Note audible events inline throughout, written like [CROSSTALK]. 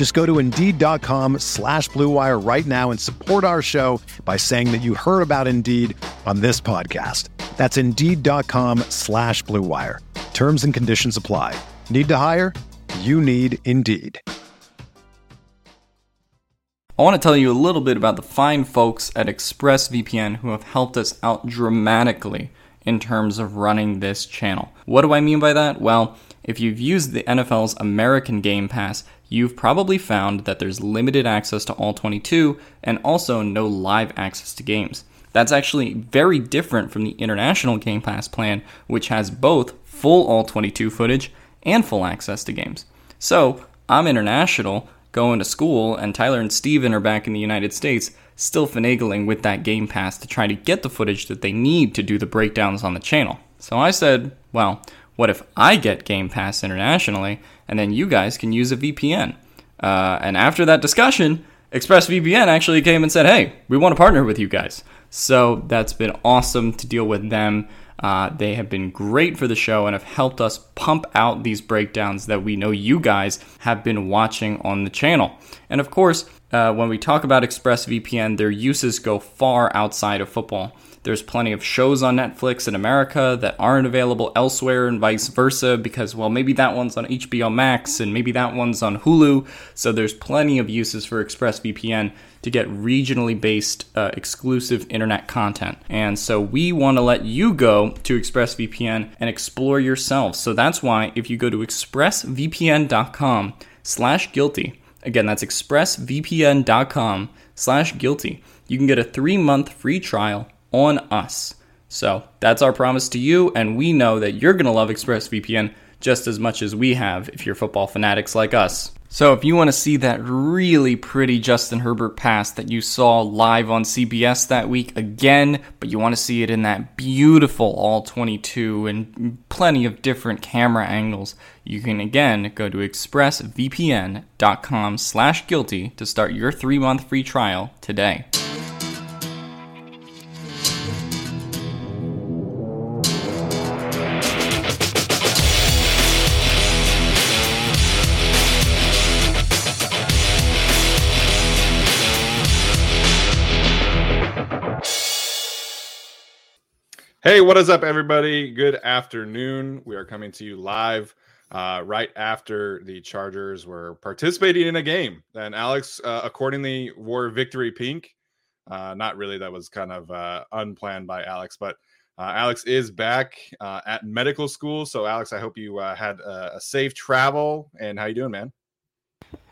Just go to Indeed.com slash BlueWire right now and support our show by saying that you heard about Indeed on this podcast. That's Indeed.com slash BlueWire. Terms and conditions apply. Need to hire? You need Indeed. I want to tell you a little bit about the fine folks at ExpressVPN who have helped us out dramatically in terms of running this channel. What do I mean by that? Well, if you've used the NFL's American Game Pass, you've probably found that there's limited access to all 22 and also no live access to games. That's actually very different from the International Game Pass plan, which has both full all 22 footage and full access to games. So, I'm international, going to school, and Tyler and Steven are back in the United States, still finagling with that Game Pass to try to get the footage that they need to do the breakdowns on the channel. So I said, well, what if I get Game Pass internationally, and then you guys can use a VPN? Uh, and after that discussion, ExpressVPN actually came and said, hey, we want to partner with you guys. So that's been awesome to deal with them. Uh, they have been great for the show and have helped us pump out these breakdowns that we know you guys have been watching on the channel. And of course, uh, when we talk about ExpressVPN, their uses go far outside of football. There's plenty of shows on Netflix in America that aren't available elsewhere, and vice versa, because, well, maybe that one's on HBO Max and maybe that one's on Hulu. So there's plenty of uses for ExpressVPN to get regionally based uh, exclusive internet content. And so we want to let you go to ExpressVPN and explore yourself. So that's why if you go to expressvpn.com slash guilty, again, that's expressvpn.com slash guilty, you can get a three month free trial on us. So that's our promise to you, and we know that you're going to love ExpressVPN just as much as we have if you're football fanatics like us. So if you want to see that really pretty Justin Herbert pass that you saw live on CBS that week again, but you want to see it in that beautiful all 22 and plenty of different camera angles, you can again go to expressvpn.com slash guilty to start your three-month free trial today. Hey, what is up, everybody? Good afternoon. We are coming to you live uh, right after the Chargers were participating in a game. And Alex uh, accordingly wore victory pink. Uh, not really, that was kind of uh, unplanned by Alex, but uh, Alex is back uh, at medical school. So, Alex, I hope you had a, a safe travel. And how you doing, man?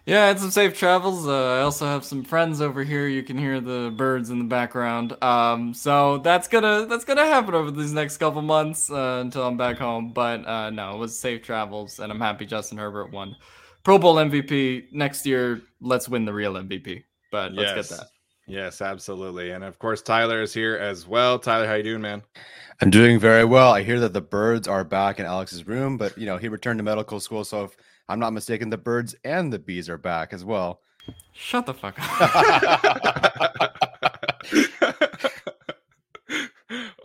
Yeah, I had some safe travels. Uh, I also have some friends over here. You can hear the birds in the background. Um, so that's gonna that's gonna happen over these next couple months uh, until I'm back home. But uh, no, it was safe travels, and I'm happy Justin Herbert won Pro Bowl MVP next year. Let's win the real MVP. But let's yes. get that. Yes, absolutely. And of course, Tyler is here as well. Tyler, how you doing, man? I'm doing very well. I hear that the birds are back in Alex's room, but you know he returned to medical school, so if I'm not mistaken, the birds and the bees are back as well. Shut the fuck up.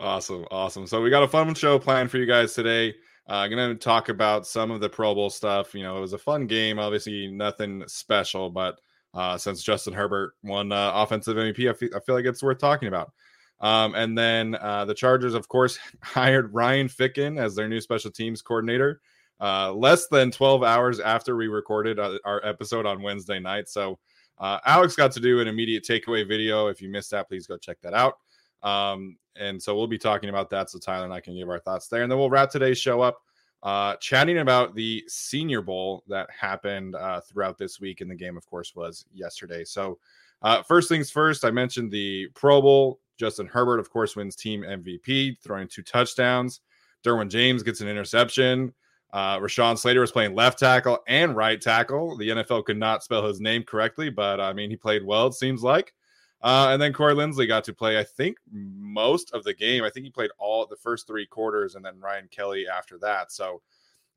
[LAUGHS] awesome, awesome. So we got a fun show planned for you guys today. I'm uh, going to talk about some of the Pro Bowl stuff. You know, it was a fun game. Obviously, nothing special, but uh, since Justin Herbert won uh, offensive MVP, I feel, I feel like it's worth talking about. Um, and then uh, the Chargers, of course, [LAUGHS] hired Ryan Ficken as their new special teams coordinator uh, less than 12 hours after we recorded uh, our episode on Wednesday night. So uh, Alex got to do an immediate takeaway video. If you missed that, please go check that out. Um, and so we'll be talking about that. So Tyler and I can give our thoughts there, and then we'll wrap today's show up uh, chatting about the Senior Bowl that happened uh, throughout this week. And the game, of course, was yesterday. So, uh, first things first, I mentioned the Pro Bowl. Justin Herbert, of course, wins team MVP, throwing two touchdowns. Derwin James gets an interception. Uh, Rashawn Slater was playing left tackle and right tackle. The NFL could not spell his name correctly, but I mean, he played well, it seems like. Uh, and then Corey Linsley got to play, I think, most of the game. I think he played all the first three quarters, and then Ryan Kelly after that. So,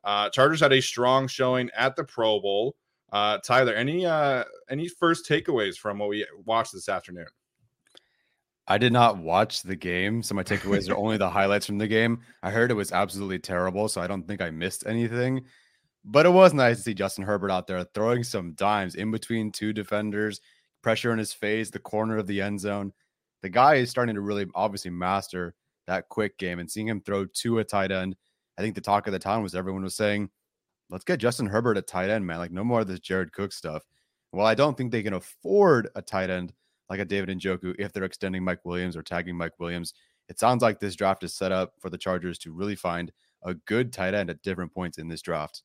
uh, Chargers had a strong showing at the Pro Bowl. Uh, Tyler, any uh, any first takeaways from what we watched this afternoon? I did not watch the game, so my takeaways are only the highlights from the game. I heard it was absolutely terrible, so I don't think I missed anything. But it was nice to see Justin Herbert out there throwing some dimes in between two defenders pressure in his face, the corner of the end zone. The guy is starting to really obviously master that quick game and seeing him throw to a tight end. I think the talk of the town was everyone was saying, let's get Justin Herbert a tight end, man. Like, no more of this Jared Cook stuff. Well, I don't think they can afford a tight end like a David Njoku if they're extending Mike Williams or tagging Mike Williams. It sounds like this draft is set up for the Chargers to really find a good tight end at different points in this draft.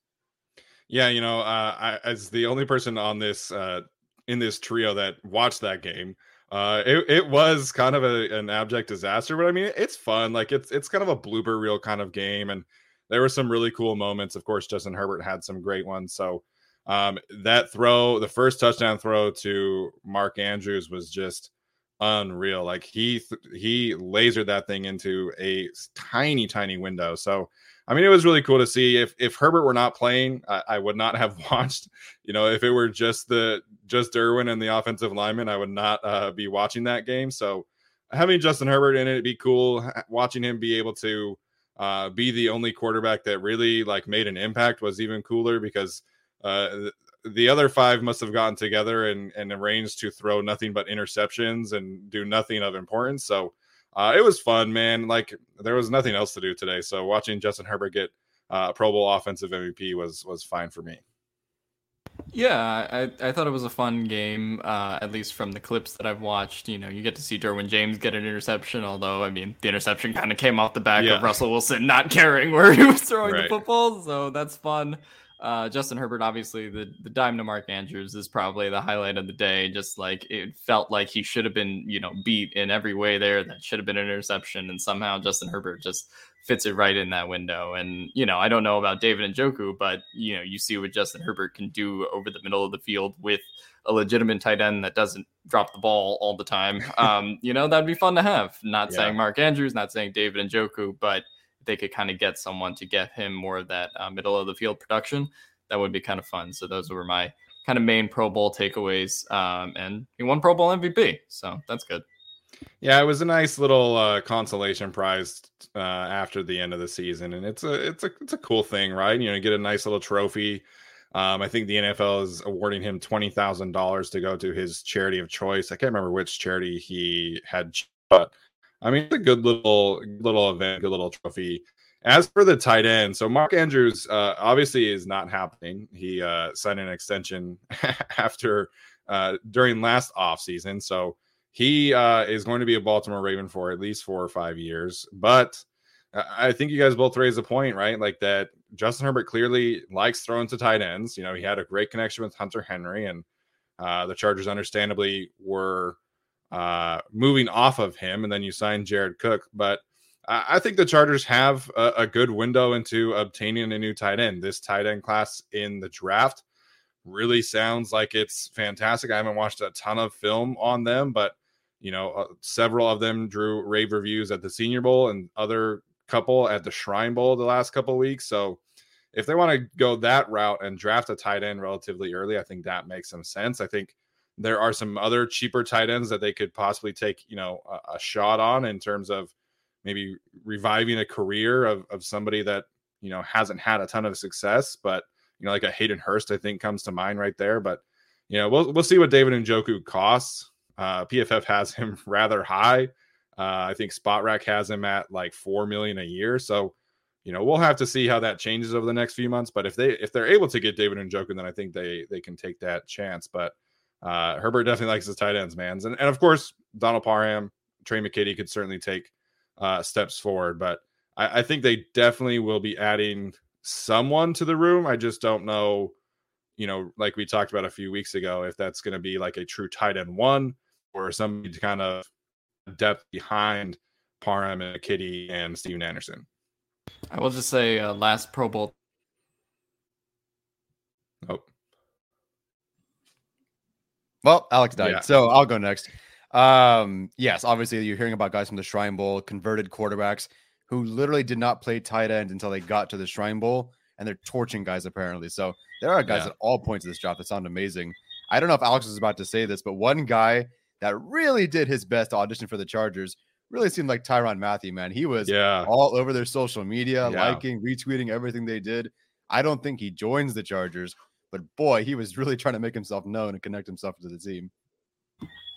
Yeah, you know, uh, I, as the only person on this uh, in this trio that watched that game. Uh, it, it was kind of a, an abject disaster, but I mean, it's fun. Like it's it's kind of a blooper reel kind of game, and there were some really cool moments. Of course, Justin Herbert had some great ones. So um, that throw, the first touchdown throw to Mark Andrews was just unreal. Like he he lasered that thing into a tiny tiny window. So I mean, it was really cool to see. If if Herbert were not playing, I, I, would not [LAUGHS] have watched. You know, if it were just the just Derwin and the offensive lineman, I would not uh, be watching that game. So having Justin Herbert in it, it'd be cool. Watching him be able to uh, be the only quarterback that really like made an impact was even cooler because uh, the other five must have gotten together and, and arranged to throw nothing but interceptions and do nothing of importance. So uh, it was fun, man. Like there was nothing else to do today, so watching Justin Herbert get uh, Pro Bowl offensive MVP was was fine for me. Yeah, I, I thought it was a fun game, uh, at least from the clips that I've watched. You know, you get to see Derwin James get an interception, although, I mean, the interception kind of came off the back yeah. of Russell Wilson not [LAUGHS] caring where he was throwing right. the football, so that's fun. Uh, Justin Herbert, obviously, the the dime to Mark Andrews is probably the highlight of the day. Just like it felt like he should have been, you know, beat in every way there. That should have been an interception, and somehow Justin Herbert just fits it right in that window. And you know, I don't know about David Njoku, but you know, you see what Justin Herbert can do over the middle of the field with a legitimate tight end that doesn't drop the ball all the time. [LAUGHS] Um, you know, that'd be fun to have. Not yeah. saying Mark Andrews, not saying David Njoku, but they could kind of get someone to get him more of that uh, middle of the field production, that would be kind of fun. So those were my kind of main Pro Bowl takeaways. Um, and he won Pro Bowl MVP, so that's good. Yeah, it was a nice little uh, consolation prize uh, after the end of the season, and it's a it's a it's a cool thing, right? You know, you get a nice little trophy. Um, I think the NFL is awarding him twenty thousand dollars to go to his charity of choice. I can't remember which charity he had, but I mean, it's a good little little event, good little trophy. As for the tight end, so Mark Andrews uh, obviously is not happening. He uh, signed an extension [LAUGHS] after uh, during last offseason. So he uh, is going to be a Baltimore Raven for at least four or five years. But I think you guys both raised a point, right? Like that Justin Herbert clearly likes throwing to tight ends. You know, he had a great connection with Hunter Henry, and uh, the Chargers understandably were uh, moving off of him, and then you sign Jared Cook. But I think the Chargers have a, a, good window into obtaining a new tight end. This tight end class in the draft really sounds like it's fantastic. I haven't watched a ton of film on them, but you know, uh, several of them drew rave reviews at the Senior Bowl and other couple at the Shrine Bowl the last couple weeks. So if they want to go that route and draft a tight end relatively early, I think that makes some sense. I think there are some other cheaper tight ends that they could possibly take, you know, a, a shot on in terms of maybe reviving a career of, of somebody that, you know, hasn't had a ton of success, but you know, like a Hayden Hurst, I think comes to mind right there. But you know, we'll we'll see what David and Njoku costs. Uh, PFF has him [LAUGHS] rather high. Uh, I think Spotrac has him at like four million a year. So, you know, we'll have to see how that changes over the next few months. But if they if they're able to get David Njoku, then I think they they can take that chance. But uh, Herbert definitely likes his tight ends, man. And, and of course, Donald Parham, Tre' McKitty could certainly take uh, steps forward. But I, I think they definitely will be adding someone to the room. I just don't know, you know, like we talked about a few weeks ago, if that's going to be like a true tight end one or somebody to kind of depth behind Parham and Kitty and Stephen Anderson. I will just say uh, last Pro Bowl. Oh. Well, Alex died, Yeah. so I'll go next. Um, yes, obviously you're hearing about guys from the Shrine Bowl, converted quarterbacks who literally did not play tight end until they got to the Shrine Bowl, and they're torching guys apparently. So there are guys Yeah. at all points of this draft that sound amazing. I don't know if Alex was about to say this, but one guy that really did his best to audition for the Chargers really seemed like Tyrann Mathieu, man. He was Yeah. all over their social media, Yeah. liking, retweeting everything they did. I don't think he joins the Chargers, but boy, he was really trying to make himself known and connect himself to the team.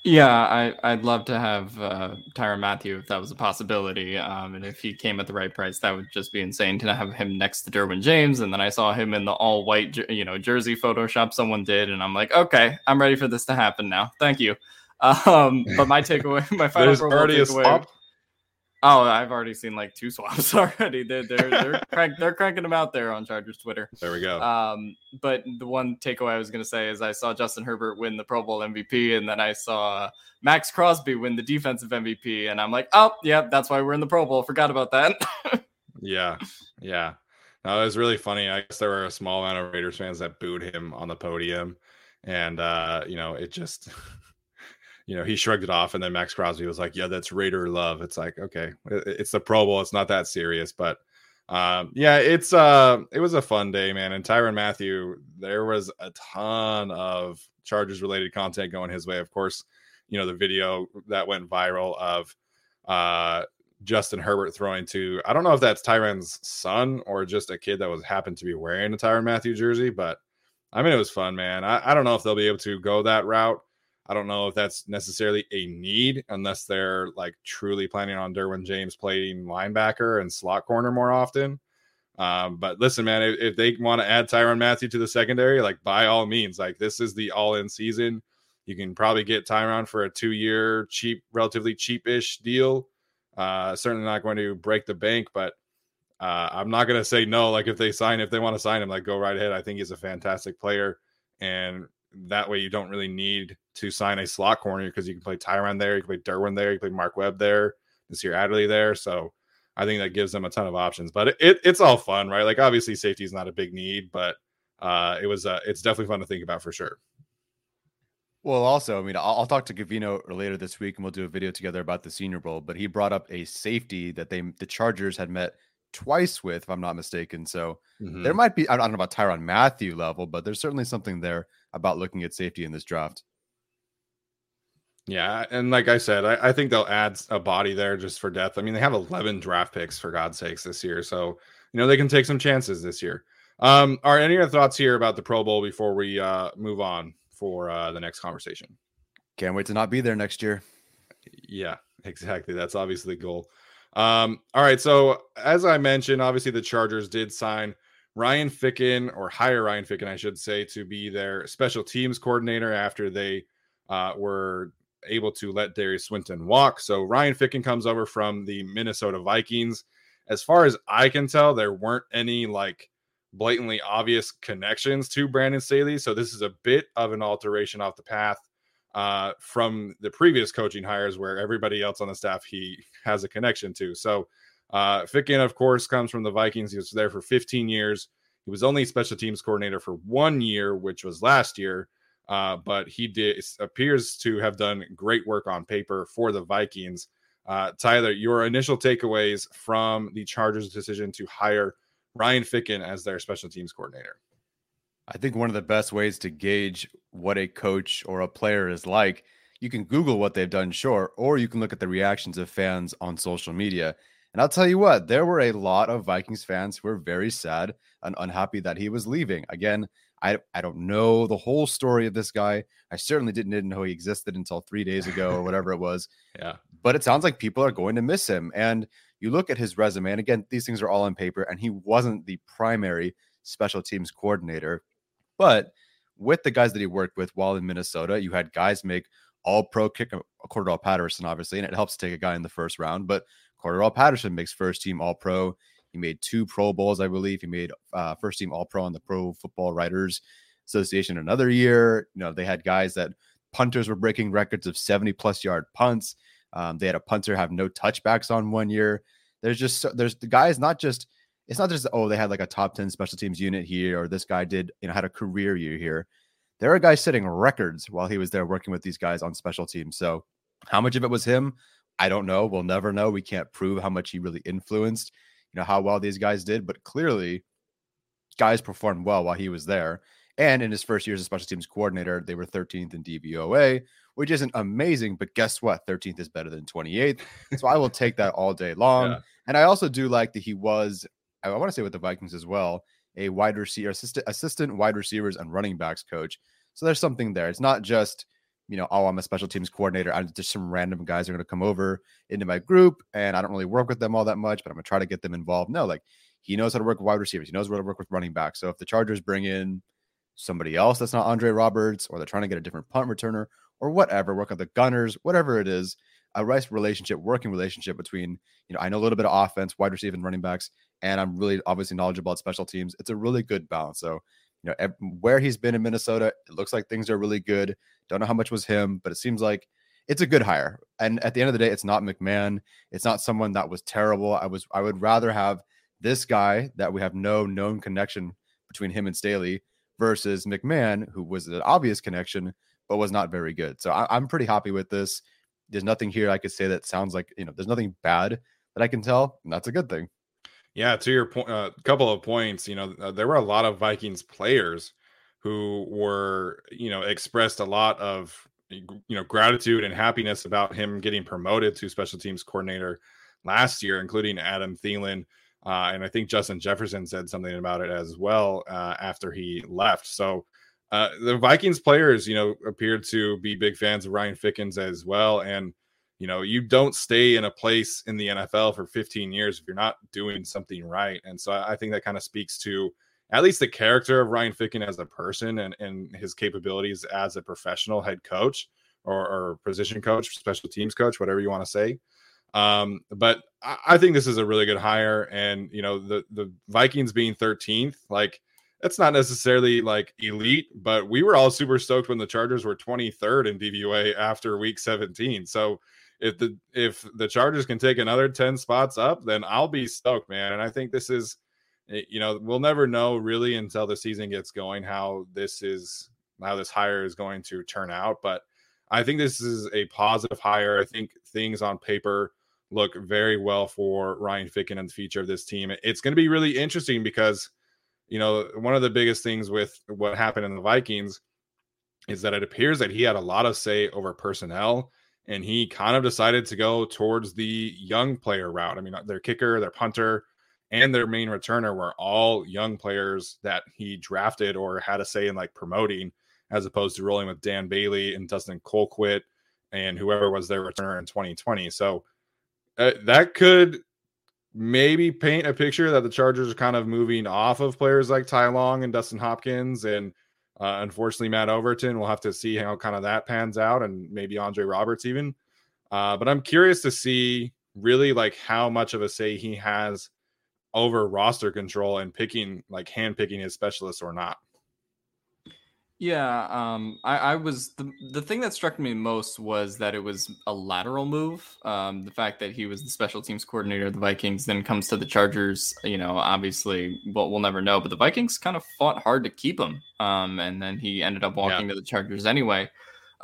Yeah, I, I'd love to have uh, Tyrann Mathieu if that was a possibility. Um, and if he came at the right price, that would just be insane to have him next to Derwin James. And then I saw him in the all white, you know, jersey Photoshop someone did, and I'm like, okay, I'm ready for this to happen now. Thank you. [LAUGHS] Um, but my takeaway, my final There's Pro Bowl already a takeaway- swap. Oh, I've already seen like two swaps [LAUGHS] already. They're they're they're, [LAUGHS] crank, they're cranking them out there on Chargers Twitter. There we go. Um, but the one takeaway I was going to say is I saw Justin Herbert win the Pro Bowl MVP, and then I saw Maxx Crosby win the defensive MVP, and I'm like, oh, yeah, that's why we're in the Pro Bowl. Forgot about that. [LAUGHS] Yeah, yeah. No, it was really funny. I guess there were a small amount of Raiders fans that booed him on the podium, and uh, you know, it just, you know, he shrugged it off, and then Maxx Crosby was like, "Yeah, that's Raider love." It's like, okay, it's the Pro Bowl. It's not that serious, but um, yeah, it's uh, it was a fun day, man. And Tyrann Mathieu, there was a ton of Chargers related content going his way. Of course, you know the video that went viral of uh Justin Herbert throwing to I don't know if that's Tyrann's son or just a kid that was happened to be wearing a Tyrann Mathieu jersey, but I mean it was fun, man. I, I don't know if they'll be able to go that route. I don't know if that's necessarily a need unless they're like truly planning on Derwin James playing linebacker and slot corner more often. Um, but listen, man, if, if they want to add Tyrann Mathieu to the secondary, like by all means, like this is the all-in season. You can probably get Tyrann for a two-year cheap, relatively cheap-ish deal. Uh, certainly not going to break the bank, but uh, I'm not going to say no. Like if they sign, if they want to sign him, like go right ahead. I think he's a fantastic player, and that way you don't really need to sign a slot corner because you can play Tyrann there, you can play Derwin there, you can play Mark Webb there, Nasir Adderley there. So I think that gives them a ton of options. But it, it it's all fun, right? Like obviously safety is not a big need, but uh, it was uh, it's definitely fun to think about for sure. Well, also, I mean, I'll, I'll talk to Gavino later this week, and we'll do a video together about the Senior Bowl. But he brought up a safety that they the Chargers had met twice with, if I'm not mistaken. So Mhm. there might be I don't know about Tyrann Mathieu level, but there's certainly something there about looking at safety in this draft. Yeah, and like I said, I, I think they'll add a body there just for depth. I mean, they have 11 draft picks for God's sakes this year, so you know they can take some chances this year. Um, are any other thoughts here about the Pro Bowl before we uh, move on for uh, the next conversation? Can't wait to not be there next year. Yeah, [LAUGHS] exactly. That's obviously the goal. Um, all right. So as I mentioned, obviously the Chargers did sign Ryan Ficken or hire Ryan Ficken, I should say, to be their special teams coordinator after they uh, were able to let Derius Swinton walk. So Ryan Ficken comes over from the Minnesota Vikings. As far as I can tell, there weren't any like blatantly obvious connections to Brandon Staley. So this is a bit of an alteration off the path uh, from the previous coaching hires where everybody else on the staff he has a connection to. So uh, Ficken, of course, comes from the Vikings. He was there for 15 years. He was only special teams coordinator for one year, which was last year. Uh, but he did appears to have done great work on paper for the Vikings. Uh, Tyler, your initial takeaways from the Chargers' decision to hire Ryan Ficken as their special teams coordinator. I think one of the best ways to gauge what a coach or a player is like, you can Google what they've done, sure, or you can look at the reactions of fans on social media. And I'll tell you what, there were a lot of Vikings fans who were very sad and unhappy that he was leaving. Again, I, I don't know the whole story of this guy. I certainly didn't, know he existed until three days ago or [LAUGHS] whatever it was. Yeah. But it sounds like people are going to miss him. And you look at his resume, and again, these things are all on paper, and he wasn't the primary special teams coordinator. But with the guys that he worked with while in Minnesota, you had guys make all pro kick uh, Cordarrelle Patterson, obviously, and it helps to take a guy in the first round. But Cordarrelle Patterson makes first team All Pro. He made two Pro Bowls, I believe. He made uh, first team All Pro on the Pro Football Writers Association another year. You know, they had guys that punters were breaking records of 70 plus yard punts. Um, they had a punter have no touchbacks on one year. There's just there's the guys not just it's not just oh they had like a top 10 special teams unit here or this guy did you know had a career year here. There are guys setting records while he was there working with these guys on special teams. So how much of it was him? I don't know. We'll never know. We can't prove how much he really influenced, you know, how well these guys did, but clearly guys performed well while he was there. And in his first year as a special teams coordinator, they were 13th in DVOA, which isn't amazing, but guess what? 13th is better than 28th. So I will take that all day [LAUGHS] long. Yeah. And I also do like that he was, I want to say with the Vikings as well, a wide receiver, assistant, assistant wide receivers and running backs coach. So there's something there. It's not just, you know, oh, I'm a special teams coordinator. I'm just some random guys are going to come over into my group and I don't really work with them all that much, but I'm going to try to get them involved. No, like he knows how to work with wide receivers. He knows how to work with running backs. So if the Chargers bring in, somebody else that's not Andre Roberts, or they're trying to get a different punt returner, or whatever, work on the gunners, whatever it is, a nice relationship, working relationship between, you know, I know a little bit of offense, wide receiver, and running backs, and I'm really obviously knowledgeable about special teams. It's a really good balance. So, you know, where he's been in Minnesota, it looks like things are really good. Don't know how much was him, but it seems like it's a good hire. And at the end of the day, it's not McMahon. It's not someone that was terrible. I was I would rather have this guy that we have no known connection between him and Staley versus McMahon, who was an obvious connection, but was not very good. So I, am pretty happy with this. There's nothing here I could say that sounds like, you know, there's nothing bad that I can tell. And that's a good thing. Yeah. To your point, a uh, couple of points, you know, uh, there were a lot of Vikings players who were, you know, expressed a lot of, you know, gratitude and happiness about him getting promoted to special teams coordinator last year, including Adam Thielen uh, and I think Justin Jefferson said something about it as well uh, after he left. So uh, the Vikings players, you know, appeared to be big fans of Ryan Fickens as well. And, you know, you don't stay in a place in the NFL for 15 years if you're not doing something right. And so I think that kind of speaks to at least the character of Ryan Ficken as a person and, and his capabilities as a professional head coach or, or position coach, special teams coach, whatever you want to say. Um, but I, I think this is a really good hire, and you know the the Vikings being 13th, like that's not necessarily like elite, but we were all super stoked when the Chargers were 23rd in DVOA after Week 17. So if the if the Chargers can take another 10 spots up, then I'll be stoked, man. And I think this is, eh, you know, we'll never know really until the season gets going how this is how this hire is going to turn out. But I think this is a positive hire. I think things on paper look very well for Ryan Ficken and the future of this team. It's going to be really interesting because, you know, one of the biggest things with what happened in the Vikings is that it appears that he had a lot of say over personnel and he kind of decided to go towards the young player route. I mean, their kicker, their punter, and their main returner were all young players that he drafted or had a say in like promoting, as opposed to rolling with Dan Bailey and Dustin Colquitt and whoever was their returner in 2020. So uh, that could maybe paint a picture that the Chargers are kind of moving off of players like Ty Long and Dustin Hopkins and uh, unfortunately Matt Overton. We'll have to see how kind of that pans out and maybe Andre Roberts even. Uh, but I'm curious to see really like how much of a say he has over roster control and picking like hand picking his specialists or not. Yeah, um, I, I was the the thing that struck me most was that it was a lateral move. Um, the fact that he was the special teams coordinator of the Vikings, then comes to the Chargers. You know, obviously, well, we'll never know. But the Vikings kind of fought hard to keep him, um, and then he ended up walking yeah. to the Chargers anyway.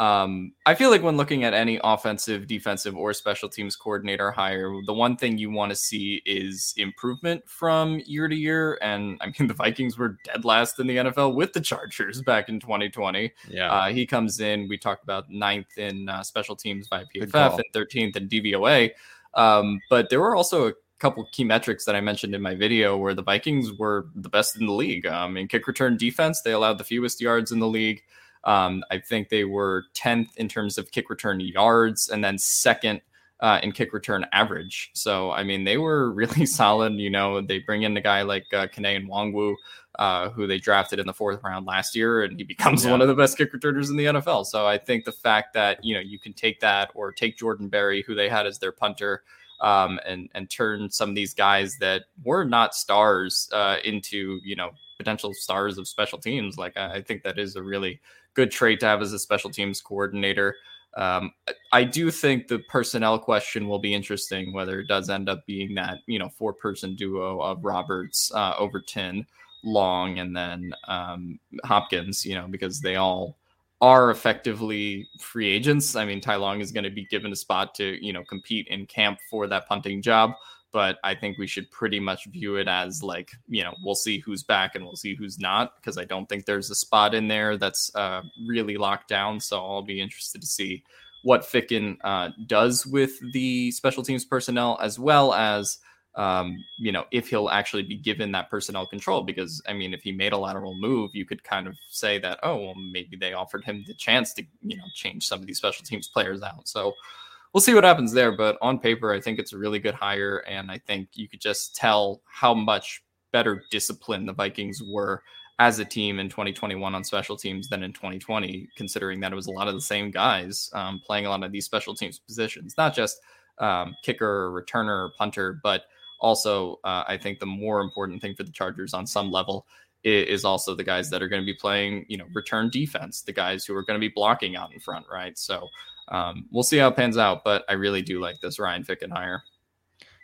Um, I feel like when looking at any offensive, defensive, or special teams coordinator hire, the one thing you want to see is improvement from year to year. And I mean, [LAUGHS] the Vikings were dead last in the NFL with the Chargers back in 2020. Yeah, uh, he comes in. We talked about ninth in uh, special teams by PFF and 13th in DVOA. Um, but there were also a couple key metrics that I mentioned in my video where the Vikings were the best in the league. Um, in kick return defense, they allowed the fewest yards in the league. Um, I think they were 10th in terms of kick return yards and then second uh, in kick return average. So, I mean, they were [LAUGHS] really solid. You know, they bring in a guy like uh, and Nwangwu, uh, who they drafted in the fourth round last year, and he [LAUGHS] becomes yeah. one of the best kick returners in the NFL. So, I think the fact that, you know, you can take that or take Jordan Berry, who they had as their punter, um, and and turn some of these guys that were not stars uh, into you know potential stars of special teams. Like I, I think that is a really good trait to have as a special teams coordinator. Um, I do think the personnel question will be interesting, whether it does end up being that you know four person duo of Roberts, uh, Overton, Long, and then um, Hopkins. You know because they all are effectively free agents. I mean, Ty Long is going to be given a spot to, you know, compete in camp for that punting job. But I think we should pretty much view it as like, you know, we'll see who's back and we'll see who's not, because I don't think there's a spot in there that's uh, really locked down. So I'll be interested to see what Ficken uh, does with the special teams personnel, as well as um, you know, if he'll actually be given that personnel control. Because I mean, if he made a lateral move, you could kind of say that, oh, well, maybe they offered him the chance to, you know, change some of these special teams players out. So we'll see what happens there. But on paper, I think it's a really good hire, and I think you could just tell how much better disciplined the Vikings were as a team in 2021 on special teams than in 2020, considering that it was a lot of the same guys um, playing a lot of these special teams positions, not just um, kicker, returner, punter, but also, uh, I think the more important thing for the Chargers on some level is also the guys that are going to be playing, you know, return defense, the guys who are going to be blocking out in front, right? So um, we'll see how it pans out, but I really do like this Ryan Ficken hire.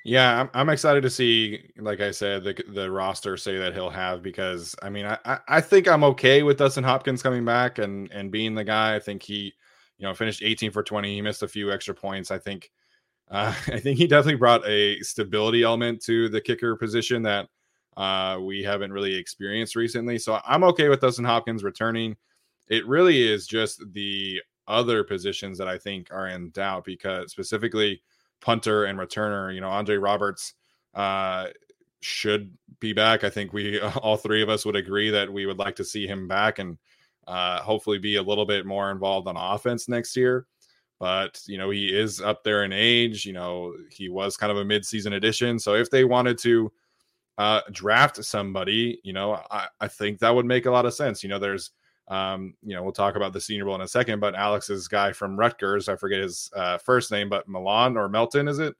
Yeah, I'm, excited to see, like I said, the the roster say that he'll have because I mean I, I think I'm okay with Dustin Hopkins coming back and and being the guy. I think he, you know, finished 18 for 20. He missed a few extra points. I think [LAUGHS] uh, I think he definitely brought a stability element to the kicker position that uh, we haven't really experienced recently. So I'm okay with Dustin Hopkins returning. It really is just the other positions that I think are in doubt because specifically punter and returner, you know, Andre Roberts uh, should be back. I think we [LAUGHS] all three of us would agree that we would like to see him back and uh, hopefully be a little bit more involved on offense next year. But you know he is up there in age you know he was kind of a mid-season addition. So if they wanted to uh, draft somebody you know I, I think that would make a lot of sense. You know there's um, you know we'll talk about the senior bowl in a second but alex's guy from rutgers i forget his uh, first name but milan or melton is it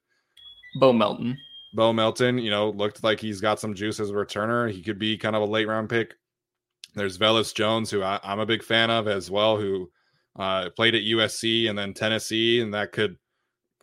bo melton bo melton you know looked like he's got some juice as a returner he could be kind of a late round pick there's velus jones who I, i'm a big fan of as well who uh, played at USC and then Tennessee, and that could,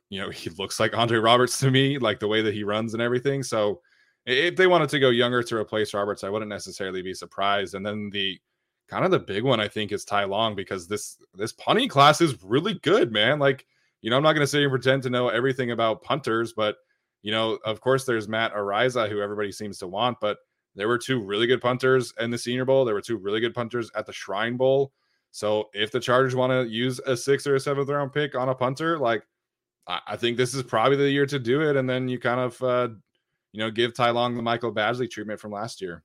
you know, [LAUGHS] he looks like Andre Roberts to me, like the way that he runs and everything. So if they wanted to go younger to replace Roberts, I wouldn't necessarily be surprised. And then the kind of the big one I think is Ty Long because this this punting class is really good, man. Like, you know, I'm not going to say and pretend to know everything about punters, but you know, of course, there's Matt Araiza who everybody seems to want, but there were two really good punters in the Senior Bowl. There were two really good punters at the Shrine Bowl. So if the Chargers want to use a sixth or a seventh round pick on a punter, like I, I think this is probably the year to do it. And then you kind of, uh, you know, give Ty Long the Michael Badgley treatment from last year.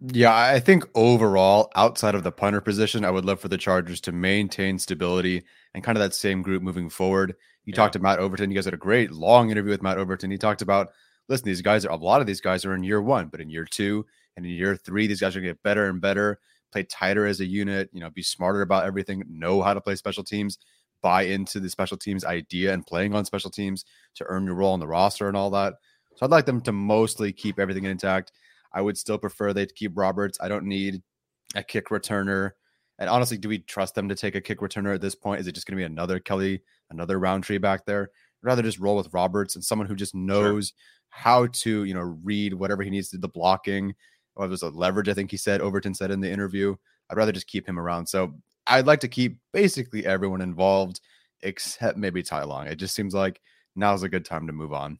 Yeah, I think overall, outside of the punter position, I would love for the Chargers to maintain stability and kind of that same group moving forward. You yeah. talked to Matt Overton. You guys had a great long interview with Matt Overton. He talked about, listen, these guys are a lot of these guys are in year one, but in year two and in year three, these guys are going to get better and better play tighter as a unit, you know, be smarter about everything, know how to play special teams, buy into the special teams idea and playing on special teams to earn your role on the roster and all that. So I'd like them to mostly keep everything intact. I would still prefer they keep Roberts. I don't need a kick returner. And honestly, do we trust them to take a kick returner at this point? Is it just going to be another Kelley, another Rountree back there? I'd rather just roll with Roberts and someone who just knows sure. how to, you know, read whatever he needs to do, the blocking well, it was a leverage, I think he said, Overton said in the interview. I'd rather just keep him around. So I'd like to keep basically everyone involved except maybe Ty Long. It just seems like now's a good time to move on.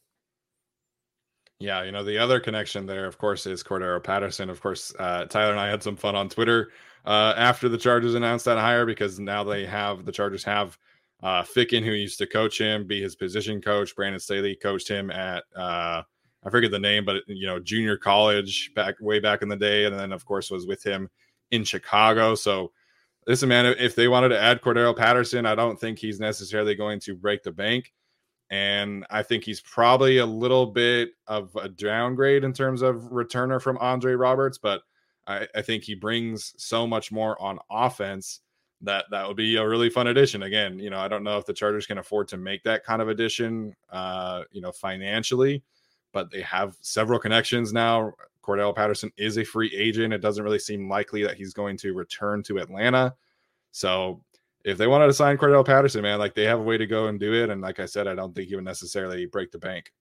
Yeah, you know, the other connection there, of course, is Cordarrelle Patterson. Of course, uh, Tyler and I had some fun on Twitter uh, after the Chargers announced that hire because now they have the Chargers have uh, Ficken, who used to coach him, be his position coach. Brandon Staley coached him at uh, I forget the name, but you know, junior college back way back in the day, and then of course was with him in Chicago. So listen, man, if they wanted to add Cordarrelle Patterson, I don't think he's necessarily going to break the bank. And I think he's probably a little bit of a downgrade in terms of returner from Andre Roberts, but I, I think he brings so much more on offense that that would be a really fun addition. Again, you know, I don't know if the Chargers can afford to make that kind of addition, uh, you know, financially, but they have several connections now. Cordarrelle Patterson is a free agent. It doesn't really seem likely that he's going to return to Atlanta. So if they wanted to sign Cordarrelle Patterson, man, like they have a way to go and do it. And like I said, I don't think he would necessarily break the bank.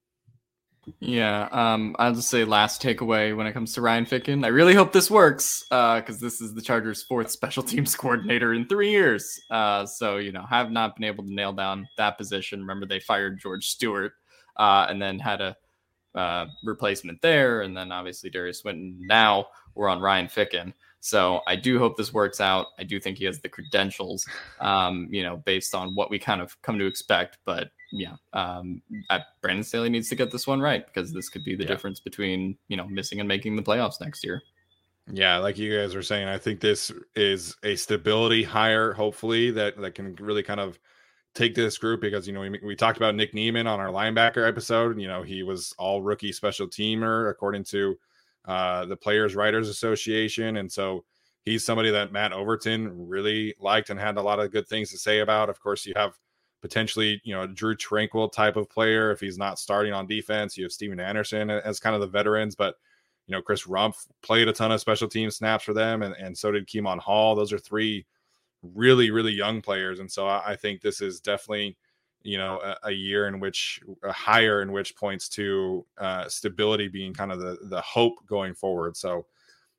Yeah, um, I'll just say last takeaway when it comes to Ryan Ficken. I really hope this works because uh, this is the Chargers' fourth special teams [LAUGHS] coordinator in three years. Uh, so you know, have not been able to nail down that position. Remember, they fired George Stewart uh, and then had a uh, replacement there, and then obviously Derius Swinton. Now we're on Ryan Ficken. So I do hope this works out. I do think he has the credentials, um, you know, based on what we kind of come to expect. But yeah, um, I, Brandon Staley needs to get this one right because this could be the yeah. difference between you know missing and making the playoffs next year. Yeah, like you guys were saying, I think this is a stability hire, hopefully that that can really kind of take this group because you know we, we talked about Nick Niemann on our linebacker episode. You know he was all rookie special teamer according to uh, the Players Writers Association, and so he's somebody that Matt Overton really liked and had a lot of good things to say about. Of course, you have potentially, you know, Drue Tranquill type of player if he's not starting on defense. You have Stephen Anderson as kind of the veterans, but you know, Chris Rumph played a ton of special team snaps for them, and, and so did Kemon Hall. Those are three really, really young players. And so I, I think this is definitely, you know, a, a, year in which a higher in which points to uh, stability being kind of the the hope going forward. So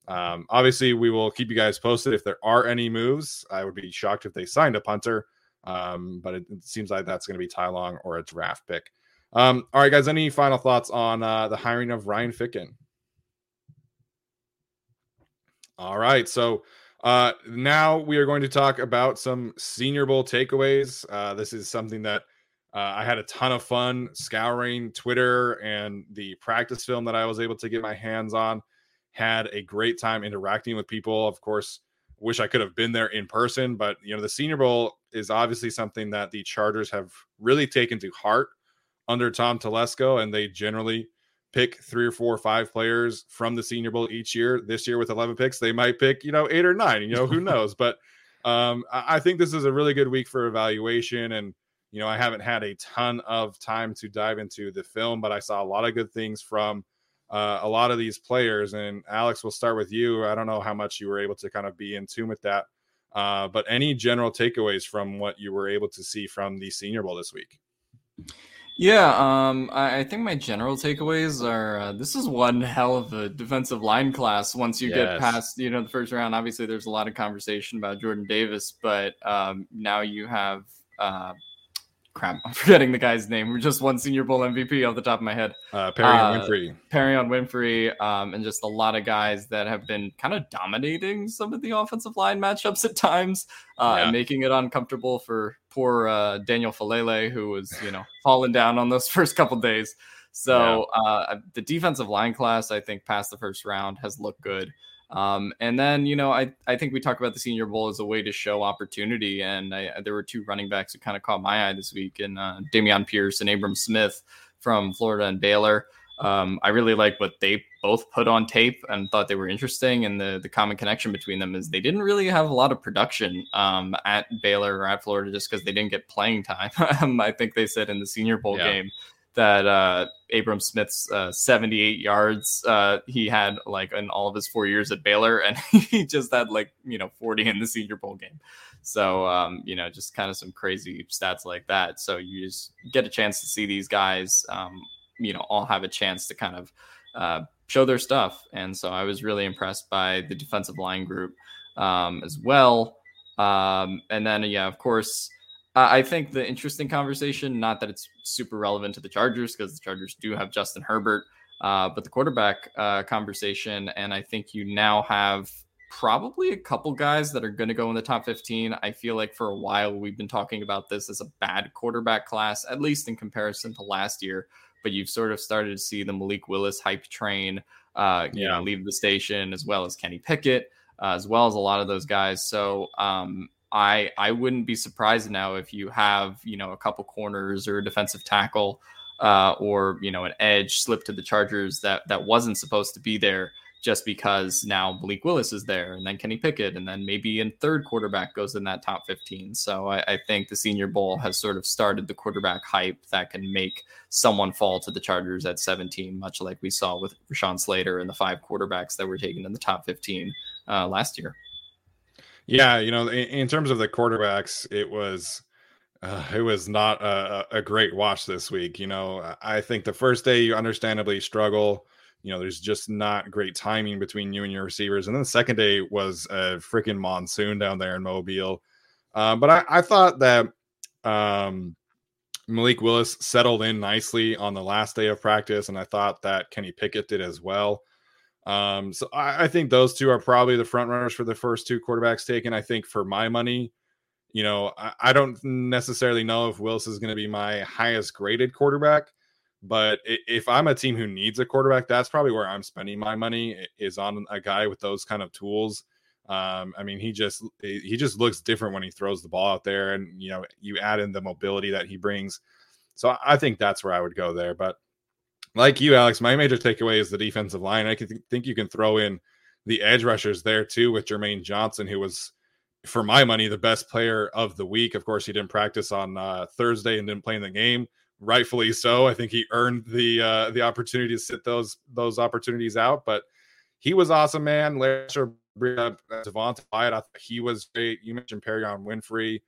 um, obviously we will keep you guys posted if there are any moves. I would be shocked if they signed a punter. Um, but it, it, seems like that's going to be Ty Long or a draft pick. Um, all right, guys. Any final thoughts on uh, the hiring of Ryan Ficken? All right, so uh, now we are going to talk about some Senior Bowl takeaways. Uh, this is something that uh, I had a ton of fun scouring Twitter and the practice film that I was able to get my hands on. Had a great time interacting with people. Of course, wish I could have been there in person, but you know, the Senior Bowl is obviously something that the Chargers have really taken to heart under Tom Telesco, and they generally pick three or four or five players from the Senior Bowl each year. This year with 11 picks, they might pick, you know, eight or nine, you know, who [LAUGHS] knows, but um, I think this is a really good week for evaluation and you know, I haven't had a ton of time to dive into the film, but I saw a lot of good things from uh, a lot of these players. And Alex, we'll start with you. I don't know how much you were able to kind of be in tune with that, uh, but any general takeaways from what you were able to see from the Senior Bowl this week? Yeah, um, I, I, think my general takeaways are uh, this is one [LAUGHS] hell of a defensive line class. Once you yes. get past, you know, the first round, obviously there's a lot of conversation about Jordan Davis, but um, now you have uh, crap, [LAUGHS] I'm forgetting the guy's name. We're just one Senior Bowl MVP off the top of my head. Uh, Perrion uh, Winfrey. Perrion Winfrey, um, and just a lot of guys that have been kind of dominating some of the offensive line matchups at times, uh, yeah. and making it uncomfortable for poor uh, Daniel Faalele, who was you know falling down on those [LAUGHS] first couple days. So yeah. uh, the defensive line class, I think, past the first round has looked good. Um, and then, you know, I, I think we talk about the Senior Bowl as a way to show opportunity. And I, there were two running backs who kind of caught my eye this week, and uh, Dameon Pierce and Abram Smith from Florida and Baylor. Um, I really like what they both put on tape and thought they were interesting. And the the common connection between them is they didn't really have a lot of production um, at Baylor or at Florida just because they didn't get playing time. [LAUGHS] Um, I think they said in the Senior Bowl yeah. game that uh, Abram Smith's uh, 78 yards uh, he had like in all of his four years at Baylor, and [LAUGHS] he just had like you know 40 in the Senior Bowl game. So um, you know, just kind of some crazy stats like that. So you just get a chance to see these guys, um, you know, all have a chance to kind of uh, show their stuff. And so I was really impressed by the defensive line group um, as well. Um, and then yeah, of course I think the interesting conversation, not that it's super relevant to the Chargers because the Chargers do have Justin Herbert, uh, but the quarterback uh, conversation. And I think you now have probably a couple guys that are going to go in the top 15. I feel like for a while we've been talking about this as a bad quarterback class, at least in comparison to last year. But you've sort of started to see the Malik Willis hype train, uh, you yeah. know, leave the station, as well as Kenny Pickett, uh, as well as a lot of those guys. So um, I I wouldn't be surprised now if you have you know a couple corners or a defensive tackle uh, or you know an edge slip to the Chargers that that wasn't supposed to be there just because now Malik Willis is there and then Kenny Pickett and then maybe a third quarterback goes in that top 15. So I, I, think the Senior Bowl has sort of started the quarterback hype that can make someone fall to the Chargers at 17, much like we saw with Rashawn Slater and the five quarterbacks that were taken in the top 15 uh, last year. Yeah, you know, in, in, terms of the quarterbacks, it was uh, it was not a, a great watch this week. You know, I think the first day you understandably struggle you know, there's just not great timing between you and your receivers. And then the second day was a freaking monsoon down there in Mobile. Um, but I, I, thought that um, Malik Willis settled in nicely on the last day of practice, and I thought that Kenny Pickett did as well. Um, so I, I think those two are probably the front runners for the first two quarterbacks taken. I think for my money, you know, I, I don't necessarily know if Willis is going to be my highest graded quarterback. But if I'm a team who needs a quarterback, that's probably where I'm spending my money is on a guy with those kind of tools. Um, I mean, he just he just looks different when he throws the ball out there, and you know, you add in the mobility that he brings. So I think that's where I would go there. But like you, Alex, my major takeaway is the defensive line. I think you can throw in the edge rushers there too with Jermaine Johnson, who was, for my money, the best player of the week. Of course, he didn't practice on uh, Thursday and didn't play in the game rightfully so. I think he earned the uh, the opportunity to sit those those opportunities out. But he was awesome, man. Let's bring up Devonte Wyatt. I thought he was great. You mentioned Perrion Winfrey.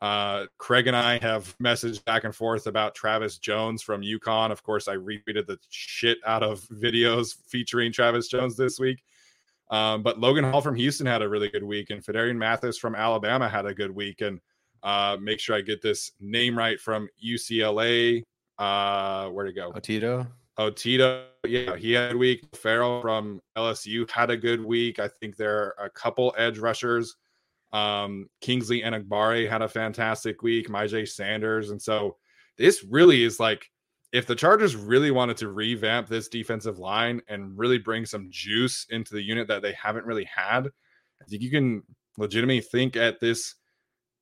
Uh, Craig and I have messaged back and forth about Travis Jones from UConn. Of course, I retweeted the shit out of videos featuring Travis Jones this week. Um, but Logan Hall from Houston had a really good week, and Phidarian Mathis from Alabama had a good week. And uh, make sure I get this name right from UCLA. Uh, where to go? Otito. Otito. Yeah, he had a week. Farrell from LSU had a good week. I think there are a couple edge rushers. Um, Kingsley Enagbare had a fantastic week. Myjai Sanders. And so this really is like if the Chargers really wanted to revamp this defensive line and really bring some juice into the unit that they haven't really had, I think you can legitimately think at this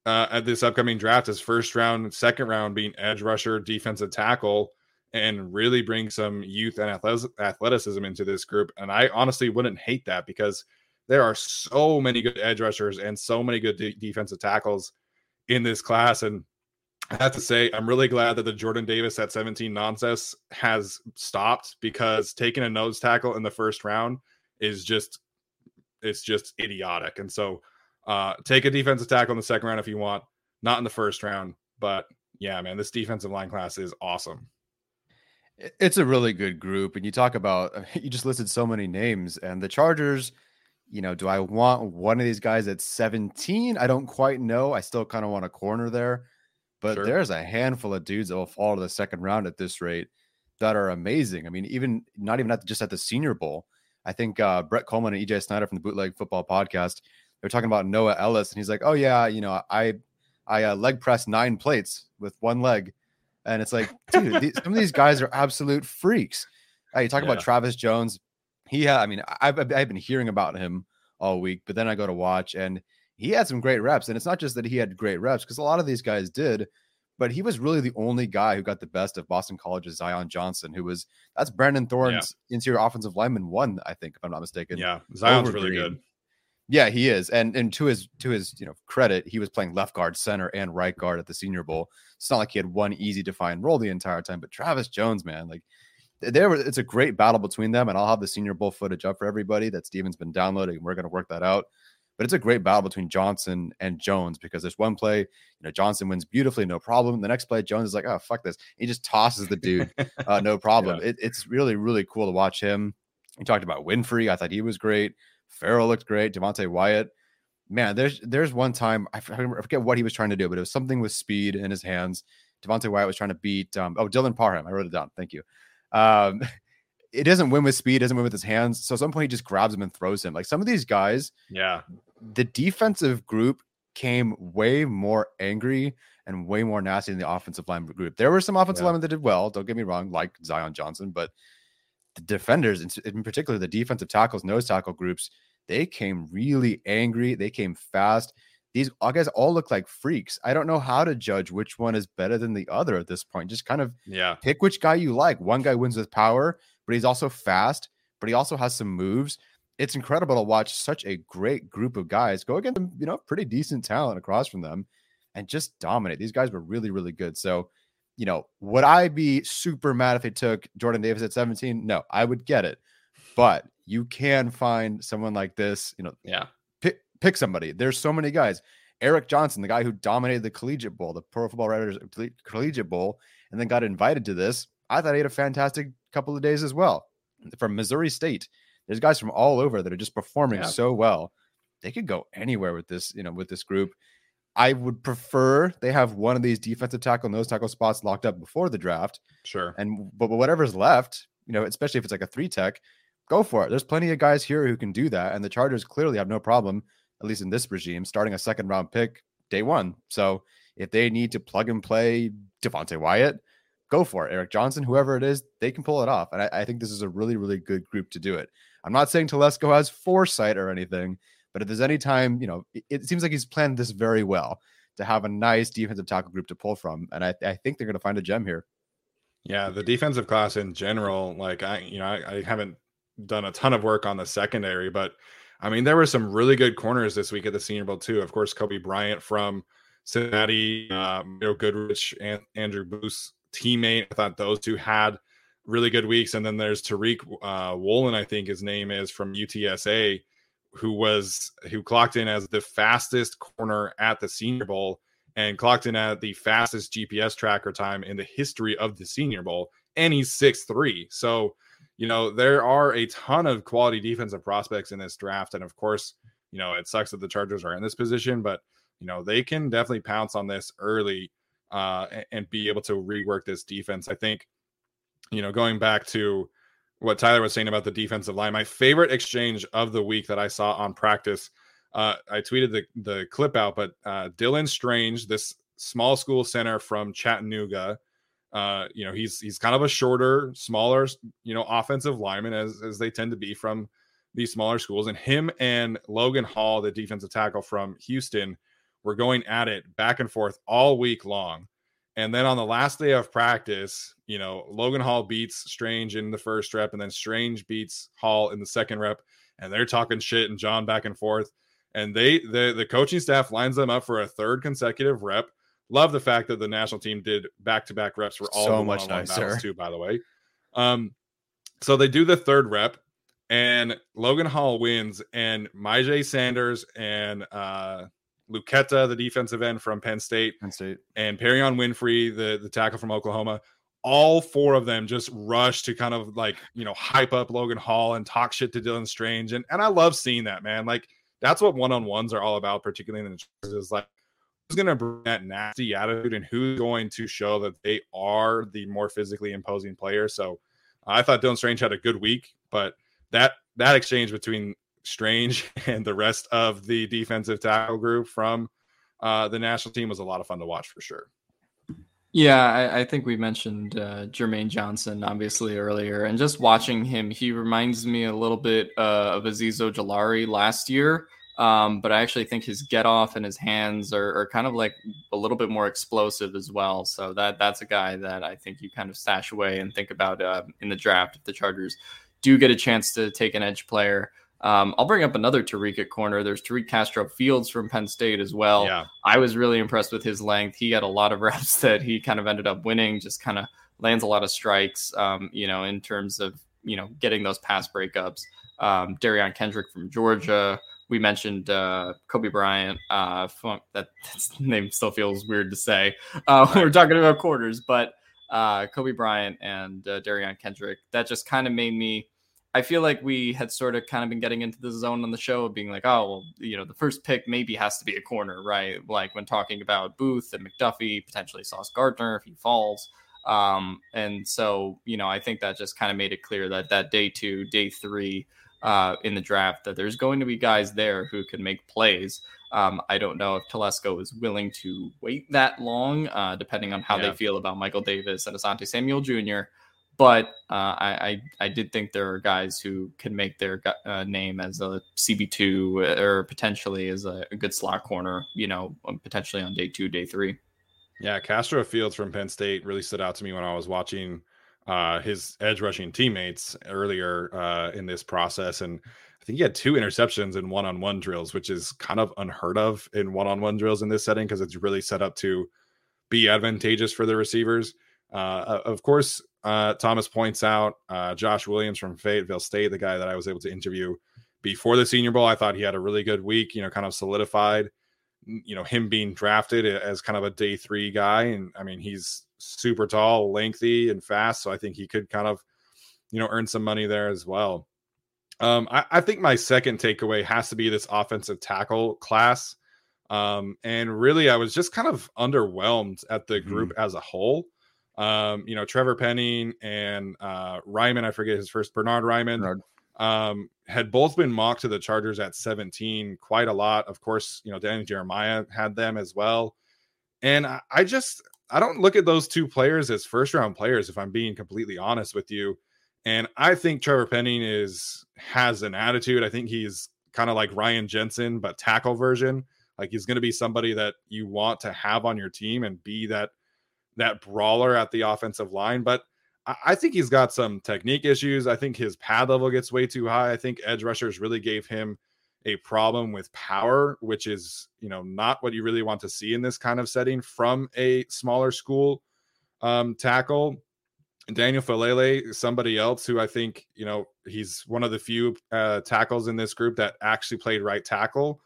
uh, at this upcoming draft as first round, second round being edge rusher, defensive tackle, and really bring some youth and athleticism into this group. And I honestly wouldn't hate that because there are so many good edge rushers and so many good de- defensive tackles in this class. And I have to say, I'm really glad that the Jordan Davis at 17 nonsense has stopped because taking a nose tackle in the first round is just it's just idiotic. And so uh, take a defensive tackle in the second round if you want, not in the first round. But yeah, man, this defensive line class is awesome. It's a really good group. And you talk about, [LAUGHS] you just listed so many names, and the Chargers, you know, do I want one of these guys at 17? I don't quite know. I still kind of want a corner there, but sure. there's a handful of dudes that will fall to the second round at this rate that are amazing. I mean, even not even at just at the Senior Bowl. I think uh, Brett Coleman and EJ Snyder from the Bootleg Football Podcast they're talking about Noah Elliss, and he's like, "Oh yeah, you know, I I uh, leg press nine plates with one leg," and it's like, [LAUGHS] dude, these, some of these guys are absolute freaks. Uh, you talk yeah. about Travis Jones. He, had, I mean, I've I've been hearing about him all week, but then I go to watch, and he had some great reps. And it's not just that he had great reps, because a lot of these guys did, but he was really the only guy who got the best of Boston College's Zion Johnson, who was that's Brandon Thorn's yeah. interior offensive lineman one, I think, if I'm not mistaken. Yeah, Zion's really Green. good. Yeah, he is, and and to his to his you know credit, he was playing left guard, center, and right guard at the Senior Bowl. It's not like he had one easy defined role the entire time. But Travis Jones, man, like there, it's a great battle between them, and I'll have the Senior Bowl footage up for everybody that Steven's been downloading, and we're going to work that out. But it's a great battle between Johnson and Jones because there's one play, you know, Johnson wins beautifully, no problem. The next play, Jones is like, oh fuck this, he just tosses the dude, uh, no [LAUGHS] problem. yeah. it, it's really really cool to watch him. We talked about Winfrey, I thought he was great. Farrell looked great. Devonte Wyatt, man, there's there's one time I forget what he was trying to do, but it was something with speed in his hands. Devonte Wyatt was trying to beat um, oh Dylan Parham. I wrote it down. Thank you. Um, [LAUGHS] it doesn't win with speed, doesn't win with his hands. So at some point he just grabs him and throws him. Like some of these guys, yeah. The defensive group came way more angry and way more nasty than the offensive line group. There were some offensive yeah. linemen that did well. Don't get me wrong, like Zion Johnson, but the defenders, in particular the defensive tackles, nose tackle groups, they came really angry. They came fast. These guys all look like freaks. I don't know how to judge which one is better than the other at this point. Just kind of yeah, pick which guy you like. One guy wins with power, but he's also fast, but he also has some moves. it's incredible to watch such a great group of guys go against you know pretty decent talent across from them and just dominate. These guys were really really good. So, you know, would I be super mad if they took Jordan Davis at 17? No, I would get it. But you can find someone like this, you know, yeah. Pick pick somebody. There's so many guys. Eric Johnson, the guy who dominated the collegiate bowl, the Pro Football Writers collegiate bowl, and then got invited to this. I thought he had a fantastic couple of days as well. From Missouri State, there's guys from all over that are just performing yeah. so well. They could go anywhere with this, you know, with this group. I would prefer they have one of these defensive tackle, nose tackle spots locked up before the draft. Sure. And but, but whatever's left, you know, especially if it's like a three tech, go for it. There's plenty of guys here who can do that. And the Chargers clearly have no problem, at least in this regime, starting a second round pick day one. So if they need to plug and play Devonte Wyatt, go for it. Eric Johnson, whoever it is, they can pull it off. And I, I think this is a really, really good group to do it. I'm not saying Telesco has foresight or anything, but if there's any time, you know, it, it seems like he's planned this very well to have a nice defensive tackle group to pull from. And I, I think they're going to find a gem here. Yeah, the defensive class in general, like I, you know, I, I haven't done a ton of work on the secondary, but I mean, there were some really good corners this week at the Senior Bowl too. Of course, Coby Bryant from Cincinnati, uh, know, Goodrich and Andrew Booth's teammate. I thought those two had really good weeks. And then there's Tariq uh, Woolen, I think his name is from UTSA, who was who clocked in as the fastest corner at the Senior Bowl and clocked in at the fastest GPS tracker time in the history of the Senior Bowl. And he's six three. So, you know, there are a ton of quality defensive prospects in this draft. And of course, you know, it sucks that the Chargers are in this position, but you know, they can definitely pounce on this early uh, and, and be able to rework this defense. I think, you know, going back to what Tyler was saying about the defensive line, my favorite exchange of the week that I saw on practice. Uh, I tweeted the the clip out, but uh, Dylan Strange, this small school center from Chattanooga, uh, you know, he's he's kind of a shorter, smaller, you know, offensive lineman as as they tend to be from these smaller schools. And him and Logan Hall, the defensive tackle from Houston, were going at it back and forth all week long. And then on the last day of practice, you know, Logan Hall beats Strange in the first rep, and then Strange beats Hall in the second rep, and they're talking shit and John back and forth. And they the the coaching staff lines them up for a third consecutive rep. Love the fact that the national team did back to back reps for all so much nicer too. By the way, um, so they do the third rep, and Logan Hall wins, and Myjai Sanders and uh Luketa, the defensive end from Penn State, Penn State, and Perrion Winfrey, the, the tackle from Oklahoma. All four of them just rush to kind of like, you know, hype up Logan Hall and talk shit to Dylan Strange. And and I love seeing that, man. Like that's what one-on-ones are all about, particularly in the is like who's gonna bring that nasty attitude and who's going to show that they are the more physically imposing player. So I thought Dylan Strange had a good week, but that that exchange between Strange [LAUGHS] and the rest of the defensive tackle group from uh, the national team was a lot of fun to watch for sure. Yeah, I, I think we mentioned uh, Jermaine Johnson obviously earlier, and just watching him, he reminds me a little bit uh, of Azeez Ojulari last year. Um, but I actually think his get off and his hands are, are, kind of like a little bit more explosive as well. So that that's a guy that I think you kind of stash away and think about uh, in the draft if the Chargers do get a chance to take an edge player. Um, I'll bring up another Tariq at corner. There's Tariq Castro Fields from Penn State as well. Yeah. I was really impressed with his length. He had a lot of [LAUGHS] reps that he kind of ended up winning, just kind of lands a lot of strikes, um, you know, in terms of, you know, getting those pass breakups. Um, Derion Kendrick from Georgia. We mentioned uh, Coby Bryant. Uh, that [LAUGHS] name still feels weird to say. Uh, [LAUGHS] we're talking about quarters, but uh, Coby Bryant and uh, Derion Kendrick. That just kind of made me I feel like we had sort of kind of been getting into the zone on the show of being like, oh, well, you know, the first pick maybe has to be a corner, right? Like when talking about Booth and McDuffie, potentially Sauce Gardner if he falls. Um, and so, you know, I think that just kind of made it clear that that day two, day three uh, in the draft, that there's going to be guys there who can make plays. Um, I don't know if Telesco is willing to wait that long, uh, depending on how yeah. they feel about Michael Davis and Asante Samuel Jr but uh, I, I, I did think there are guys who can make their uh, name as a CB two or potentially as a, a, good slot corner. You know, um, potentially on day two, day three. Yeah, Castro Fields from Penn State really stood out to me when I was watching uh, his edge rushing teammates earlier uh, in this process, and I think he had two interceptions in one on one drills, which is kind of unheard of in one on one drills in this setting because it's really set up to be advantageous for the receivers. Uh, of course, uh, Thomas points out uh, Josh Williams from Fayetteville State, the guy that I was able to interview before the Senior Bowl. I thought he had a really good week, you know, kind of solidified, you know, him being drafted as kind of a day three guy. And I mean, he's super tall, lengthy, and fast. So I think he could kind of, you know, earn some money there as well. Um, I, I think my second takeaway has to be this offensive tackle class. Um, and really, I was just kind of underwhelmed at the group mm-hmm. as a whole. Um, you know, Trevor Penning and uh, Raimann, I forget his first, Bernard Raimann, Bernhard. Um, had both been mocked to the Chargers at 17 quite a lot. Of course, you know, Danny Jeremiah had them as well. And I, I just, I don't look at those two players as first round players, if I'm being completely honest with you. And I think Trevor Penning is has an attitude. I think he's kind of like Ryan Jensen, but tackle version. Like he's going to be somebody that you want to have on your team and be that that brawler at the offensive line. But I, I think he's got some technique issues. I think his pad level gets way too high. I think edge rushers really gave him a problem with power, which is, you know, not what you really want to see in this kind of setting from a smaller school um, tackle. Daniel Faalele, somebody else who I think, you know, he's one of the few uh, tackles in this group that actually played right tackle.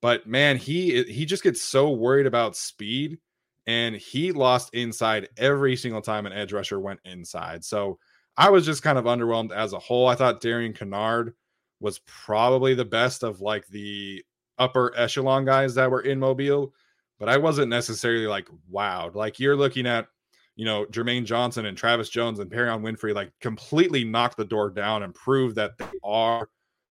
But man, he he just gets so worried about speed and he lost inside every single time an edge rusher went inside. So I was just kind of underwhelmed as a whole. I thought Darian Kinnard was probably the best of like the upper echelon guys that were in Mobile, but I wasn't necessarily like wowed. Like you're looking at, you know, Jermaine Johnson and Travis Jones and Perrion Winfrey like completely knock the door down and prove that they are,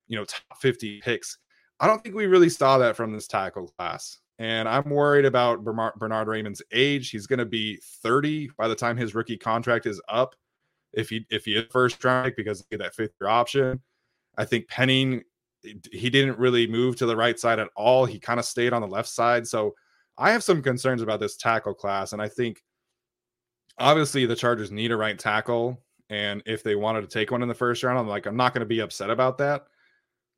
you know, top 50 picks. I don't think we really saw that from this tackle class. And I'm worried about Bernard Raimann's age. He's going to be 30 by the time his rookie contract is up. If he if he is first round because that fifth year option, I think Penning eh, he didn't really move to the right side at all. He kind of stayed on the left side. So I have some concerns about this tackle class, and I think obviously the Chargers need a right tackle. And if they wanted to take one in the first round, I'm like, I'm not going to be upset about that.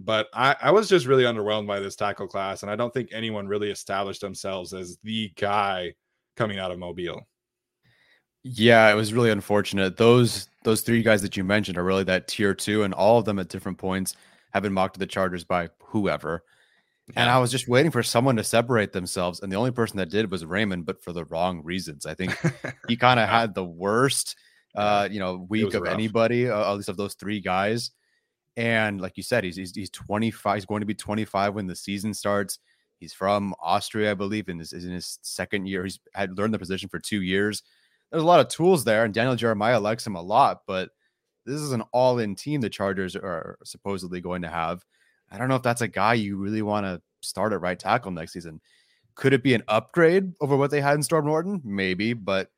But I, I was just really underwhelmed by this tackle class, and I don't think anyone really established themselves as the guy coming out of Mobile. Yeah, it was really unfortunate. Those those three guys that you mentioned are really that tier two, and all of them at different points have been mocked to the Chargers by whoever. And I was just waiting for someone to separate themselves, and the only person that did was Raimann, but for the wrong reasons. I think [LAUGHS] he kind of had the worst, uh, you know, week of rough. anybody, uh, at least of those three guys. And like you said, he's, he's he's 25. He's going to be 25 when the season starts. He's from Austria, I believe, and this is in his second year. He's had learned the position for two years. There's a lot of tools there, and Daniel Jeremiah likes him a lot. But this is an all-in team the Chargers are supposedly going to have. I don't know if that's a guy you really want to start at right tackle next season. Could it be an upgrade over what they had in Storm Norton? Maybe, but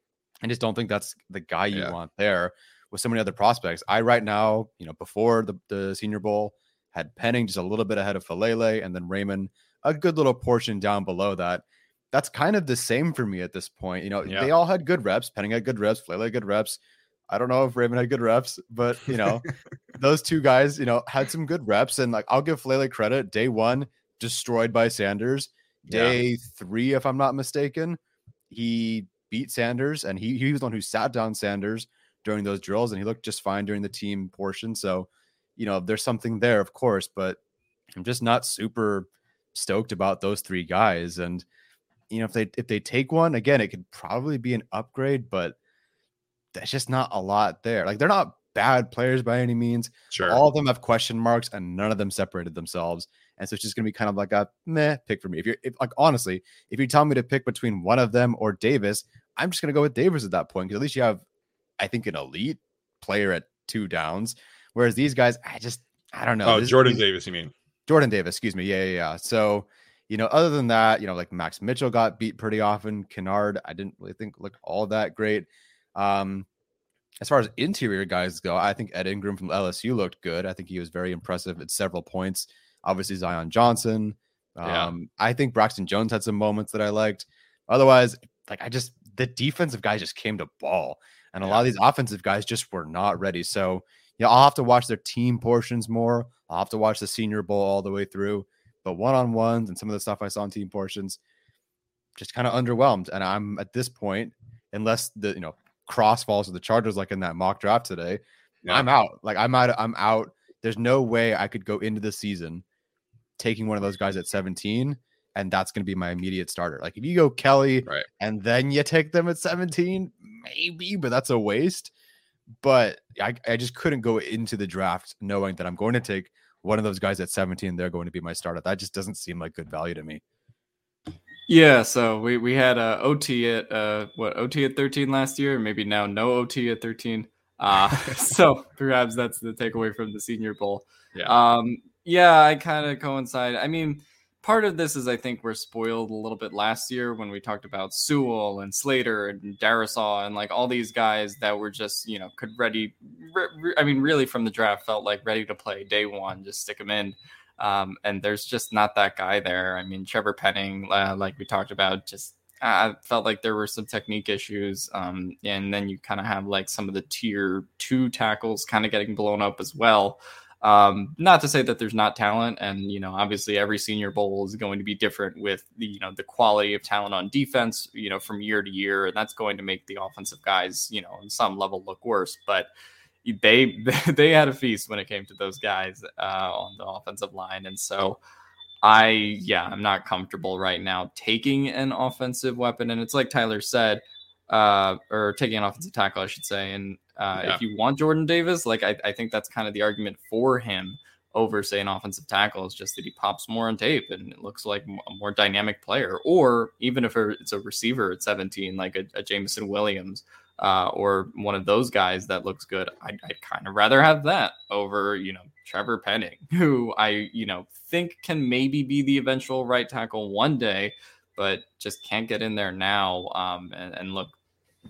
I just don't think that's the guy you yeah. want there with so many other prospects. I right now, you know, before the, the Senior Bowl, had Penning just a little bit ahead of Faalele, and then Raimann a good little portion down below that. That's kind of the same for me at this point. You know, yeah. they all had good reps. Penning had good reps. Faalele had good reps. I don't know if Raimann had good reps, but you know, [LAUGHS] those two guys, you know, had some good reps. And like, I'll give Faalele credit. Day one, destroyed by Sanders. Day yeah. three, if I'm not mistaken, he beat Sanders, and he he was the one who sat down Sanders during those drills, and he looked just fine during the team portion. So, you know, there's something there, of course, but I'm just not super stoked about those three guys. And you know, if they if they take one again, it could probably be an upgrade, but that's just not a lot there. Like they're not bad players by any means. Sure. All of them have question marks, and none of them separated themselves. And so it's just gonna be kind of like a meh pick for me. If you're if, like honestly, if you tell me to pick between one of them or Davis, I'm just gonna go with Davis at that point because at least you have I think, an elite player at two downs. Whereas these guys, I just, I don't know. Oh, this, Jordan Davis, you mean? Jordan Davis, excuse me. Yeah, yeah, yeah. So, you know, other than that, you know, like Max Mitchell got beat pretty often. Kinnard, I didn't really think looked all that great. Um, as far as interior guys go, I think Ed Ingram from LSU looked good. I think he was very impressive at several points. Obviously, Zion Johnson. Um, yeah. I think Braxton Jones had some moments that I liked. Otherwise, like I just the defensive guys just came to ball. And a lot of these offensive guys just were not ready. So, you know, I'll have to watch their team portions more. I'll have to watch the Senior Bowl all the way through. But one on ones and some of the stuff I saw in team portions, just kind of underwhelmed. And I'm at this point, unless the you know cross falls with the Chargers like in that mock draft today, yeah. I'm out. Like I'm out. I'm out. There's no way I could go into the season taking one of those guys at 17 and that's going to be my immediate starter. Like if you go Kelly right. and then you take them at 17, maybe, but that's a waste. But I, I just couldn't go into the draft knowing that I'm going to take one of those guys at 17. They're going to be my starter. That just doesn't seem like good value to me. Yeah, so we, we had a OT at uh what OT at 13 last year, maybe now no OT at 13. Uh [LAUGHS] so perhaps that's the takeaway from the senior bowl. Yeah. Um yeah, I kind of coincide. I mean, part of this is I think we're spoiled a little bit last year when we talked about Sewell and Slater and Darrisaw and like all these guys that were just you know could ready. Re, re, I mean, really from the draft felt like ready to play day one, just stick them in. Um, and there's just not that guy there. I mean, Trevor Penning, uh, like we talked about, just I felt like there were some technique issues. Um, and then you kind of have like some of the tier two tackles kind of getting blown up as well. Um, not to say that there's not talent, and you know, obviously every Senior Bowl is going to be different with the you know the quality of talent on defense, you know, from year to year, and that's going to make the offensive guys, you know, on some level look worse. But they [LAUGHS] they had a feast when it came to those guys uh, on the offensive line, and so I yeah, I'm not comfortable right now taking an offensive weapon, and it's like Tyler said, uh, or taking an offensive tackle, I should say, and uh, yeah. If you want Jordan Davis, like I, I think that's kind of the argument for him over, say, an offensive tackle is just that he pops more on tape and it looks like a more dynamic player. Or even if it's a receiver at 17, like a, a Jameson Williams uh, or one of those guys that looks good, I'd, I'd kind of rather have that over, you know, Trevor Penning, [LAUGHS] who I, you know, think can maybe be the eventual right tackle one day, but just can't get in there now um, and, and look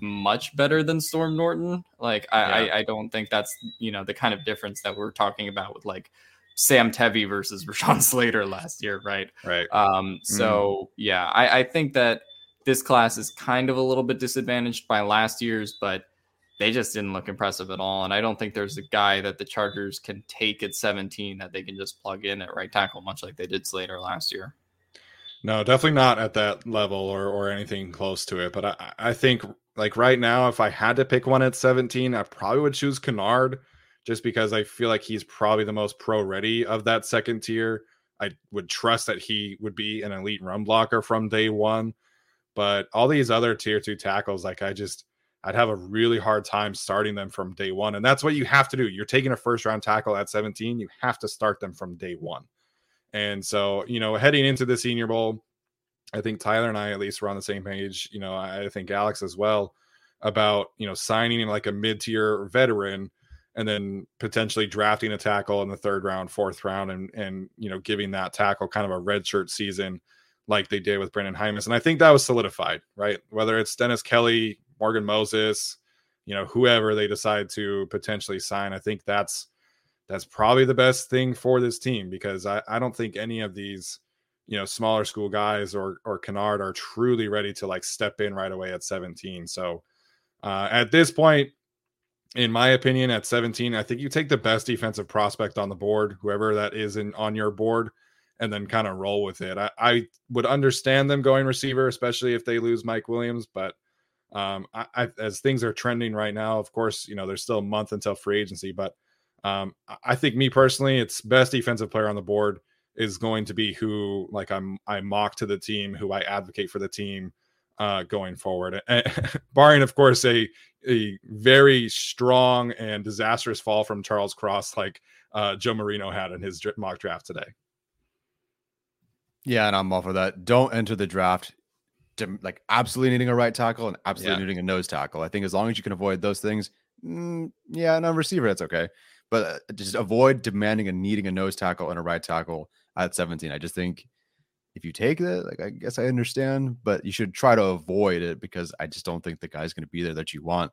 much better than Storm Norton. Like I, yeah. I, I, don't think that's you know the kind of difference that we're talking about with like Sam Tevi versus [LAUGHS] Rashawn Slater last year, right? Right. Um. So mm. yeah, I, I think that this class is kind of a little bit disadvantaged by last year's, but they just didn't look impressive at all. And I don't think there's a guy that the Chargers can take at 17 that they can just plug in at right tackle, much like they did Slater last year. No, definitely not at that level or or anything close to it. But I, I think like right now, if I had to pick one at 17, I probably would choose Kinnard just because I feel like he's probably the most pro ready of that second tier. I would trust that he would be an elite run blocker from day one. But all these other tier two tackles, like I just, I'd have a really hard time starting them from day one. And that's what you have to do. You're taking a first round tackle at 17, you have to start them from day one. And so, you know, heading into the Senior Bowl, I think Tyler and I at least were on the same page. You know, I think Alex as well about you know signing like a mid-tier veteran and then potentially drafting a tackle in the third round, fourth round, and and you know giving that tackle kind of a red shirt season like they did with Brenden Jaimes. And I think that was solidified, right? Whether it's Dennis Kelly, Morgan Moses, you know, whoever they decide to potentially sign, I think that's that's probably the best thing for this team because I, I don't think any of these you know smaller school guys or or Kinnard are truly ready to like step in right away at 17. So uh, at this point, in my opinion, at 17, I think you take the best defensive prospect on the board, whoever that is in on your board, and then kind of roll with it. I, I would understand them going receiver, especially if they lose Mike Williams, but um, I, I, as things are trending right now, of course, you know there's still a month until free agency, but um, I think me personally, it's best defensive player on the board is going to be who like I'm I mock to the team, who I advocate for the team uh, going forward. [LAUGHS] barring, of course, a a very strong and disastrous fall from Charles Cross, like uh, Joe Marino had in his mock draft today. Yeah, and I'm all for that. Don't enter the draft like absolutely needing a right tackle and absolutely yeah. needing a nose tackle. I think as long as you can avoid those things, mm, yeah, and a receiver, that's okay. But uh, just avoid demanding and needing a nose tackle and a right tackle at 17. I just think if you take that, like I guess I understand, but you should try to avoid it because I just don't think the guy's going to be there that you want.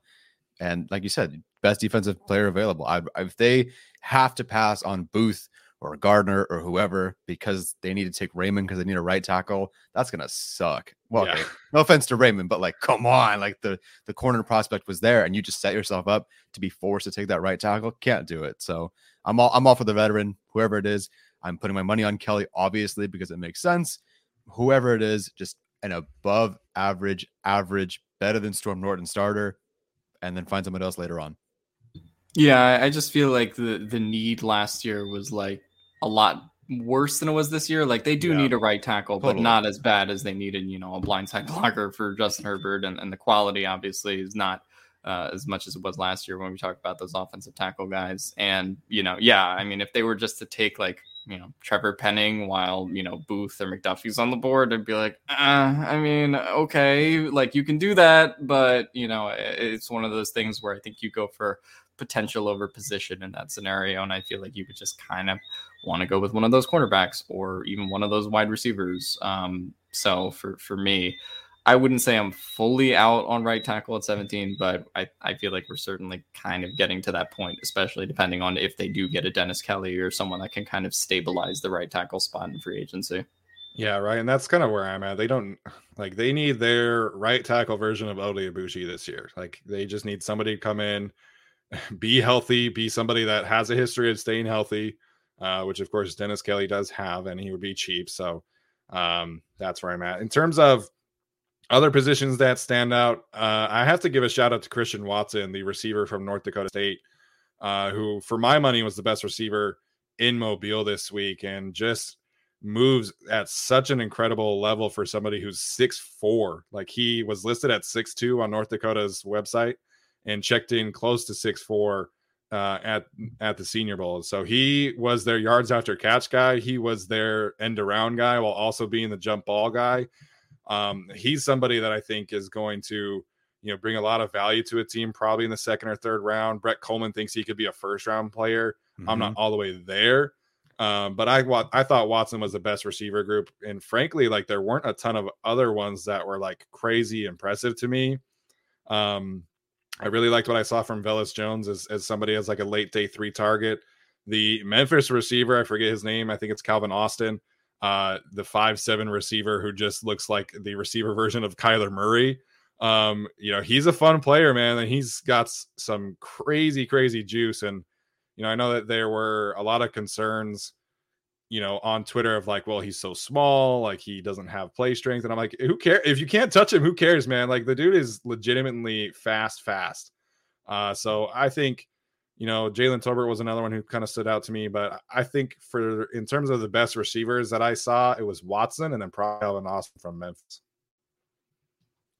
And like you said, best defensive player available. I, if they have to pass on Booth or Gardner or whoever because they need to take Raimann because they need a right tackle, that's gonna suck. Well, Yeah. okay, no offense to Raimann, but like, come on, like the the corner prospect was there, and you just set yourself up to be forced to take that right tackle. Can't do it. So I'm all I'm all for the veteran, whoever it is. I'm putting my money on Kelly, obviously, because it makes sense. Whoever it is, just an above average, average, better than Storm Norton starter, and then find someone else later on. Yeah, I- I just feel like the the need last year was like a lot worse than it was this year. Like they do Yeah. need a right tackle, but not as bad as they needed, you know, a blindside [LAUGHS] blocker for Justin Herbert, and, and the quality obviously is not uh, as much as it was last year when we talked about those offensive tackle guys. And you know, yeah, I mean, if they were just to take like you know Trevor Penning while you know Booth or McDuffie's on the board, I'd be like, uh, I mean, okay, like you can do that, but you know, it's one of those things where I think you go for potential over position in that scenario. And I feel like you would just kind of want to go with one of those cornerbacks or even one of those wide receivers. Um, so for, for me, I wouldn't say I'm fully out on right tackle at 17, but I, I feel like we're certainly kind of getting to that point, especially depending on if they do get a Dennis Kelly or someone that can kind of stabilize the right tackle spot in free agency. Yeah, right. And that's kind of where I'm at. They don't like they need their right tackle version of Oday Aboushi this year. Like they just need somebody to come in, [LAUGHS] be healthy, be somebody that has a history of staying healthy, uh, which of course Dennis Kelly does have, and he would be cheap. So um, that's where I'm at. In terms of other positions that stand out, uh, I have to give a shout out to Christian Watson, the receiver from North Dakota State, uh, who for my money was the best receiver in Mobile this week, and just moves at such an incredible level for somebody who's six four. Like he was listed at six two on North Dakota's website and checked in close to six four uh, at at the Senior Bowl. So he was their yards after catch guy. He was their end around guy while also being the jump ball guy. Um, he's somebody that I think is going to you know bring a lot of value to a team probably in the second or third round. Brett Coleman thinks he could be a first round player. I'm not all the way there. Um, but I I thought Watson was the best receiver group, and frankly, like there weren't a ton of other ones that were like crazy impressive to me. Um, I really liked what I saw from Velus Jones as, as somebody as like a late day three target. The Memphis receiver, I forget his name. I think it's Calvin Austin, uh, the five seven receiver who just looks like the receiver version of Kyler Murray. Um, you know, he's a fun player, man, and he's got some crazy, crazy juice. And you know, I know that there were a lot of concerns, you know, on Twitter of like, well, he's so small, like he doesn't have play strength. And I'm like, who cares? If you can't touch him, who cares, man? Like the dude is legitimately fast, fast. Uh, so I think, you know, Jalen Tolbert was another one who kind of stood out to me, but I think for in terms of the best receivers that I saw, it was Watson and then probably Alvin Austin from Memphis.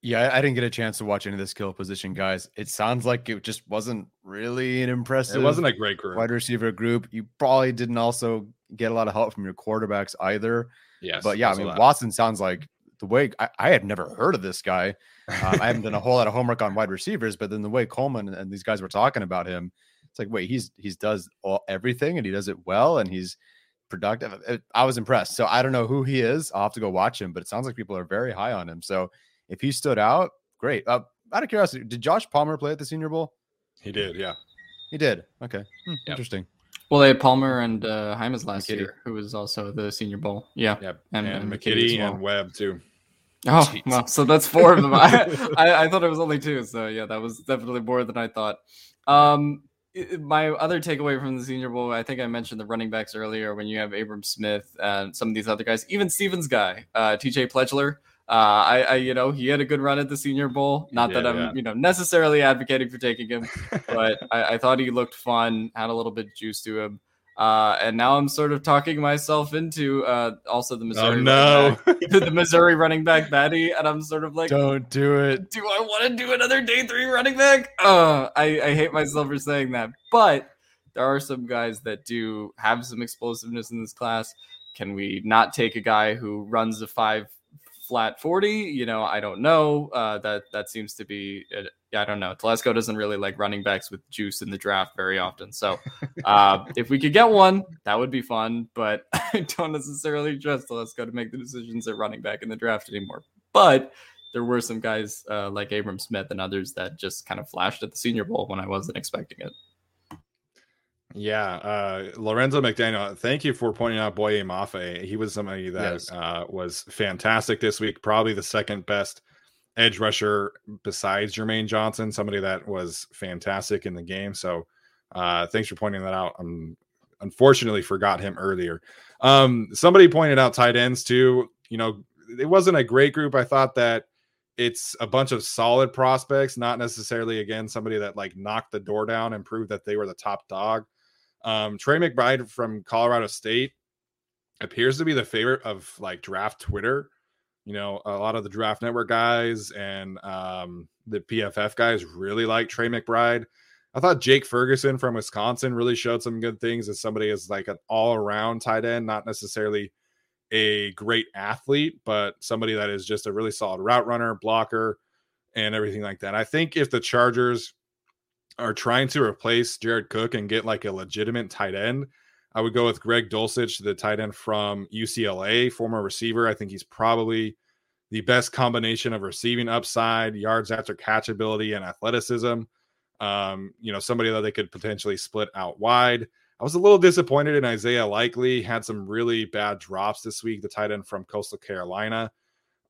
Yeah, I- didn't get a chance to watch any of this kill position guys. It sounds like it just wasn't really an impressive. It wasn't a great group. wide receiver group. You probably didn't also get a lot of help from your quarterbacks either. Yes, but yeah, I mean, that. Watson sounds like the way I, I had never heard of this guy. Um, I haven't done a whole lot of homework on wide receivers, but then the way Coleman and these guys were talking about him, it's like, wait, he's he's does all everything and he does it well and he's productive. I was impressed. So I don't know who he is. I'll have to go watch him, but it sounds like people are very high on him. So if he stood out, great. Uh, out of curiosity, did Josh Palmer play at the Senior Bowl? he did, yeah. He did. Okay, Hmm, Yep. interesting. Well, they had Palmer and uh, Jaimes last McKitty. year, who was also the Senior Bowl. Yeah. Yep. And- And, and McKitty McKitty well. and Webb too. Oh, Jeez. well, so that's four of them. [LAUGHS] I, [LAUGHS] I, I thought it was only two. So, yeah, that was definitely more than I thought. Um, my other takeaway from the Senior Bowl, I think I mentioned the running backs earlier when you have Abram Smith and some of these other guys, even Stevens guy, uh, TJ Pledger. Uh, I, I, you know, he had a good run at the Senior Bowl. Not that I'm, yeah. you know, necessarily advocating for taking him, but I, I thought he looked fun, had a little bit of juice to him. Uh, and now I'm sort of talking myself into uh, also the Missouri. oh running no. back- [LAUGHS] the Missouri running back Badie, and I'm sort of like, Don't do it. do I want to do another day three running back? Uh, I, I hate myself for saying that, but there are some guys that do have some explosiveness in this class. Can we not take a guy who runs a five flat 40? You know, I don't know. Uh, that that seems to be, I don't know. Telesco doesn't really like running backs with juice in the draft very often. So [LAUGHS] uh, if we could get one, that would be fun. But [LAUGHS] I don't necessarily trust Telesco to make the decisions at running back in the draft anymore. But there were some guys uh, like Abram Smith and others that just kind of flashed at the Senior Bowl when I wasn't expecting it. Yeah, uh, Lorenzo McDaniel. Thank you for pointing out Boye Mafe. He was somebody that Yes. uh, was fantastic this week. Probably the second best edge rusher besides Jermaine Johnson. Somebody that was fantastic in the game. So, uh, thanks for pointing that out. I'm unfortunately forgot him earlier. Um, somebody pointed out tight ends too. You know, it wasn't a great group. I thought that it's a bunch of solid prospects, not necessarily again somebody that like knocked the door down and proved that they were the top dog. Um, Trey McBride from Colorado State appears to be the favorite of like draft Twitter. You know, a lot of the draft network guys and um, the PFF guys really like Trey McBride. I thought Jake Ferguson from Wisconsin really showed some good things as somebody as like an all around tight end, not necessarily a great athlete, but somebody that is just a really solid route runner, blocker, and everything like that. I think if the Chargers are trying to replace Jared Cook and get like a legitimate tight end, I would go with Greg Dulcich, the tight end from UCLA, former receiver. I think he's probably the best combination of receiving upside, yards after catch ability, and athleticism. Um, you know, somebody that they could potentially split out wide. I was a little disappointed in Isaiah Likely. Had some really bad drops this week. The tight end from Coastal Carolina.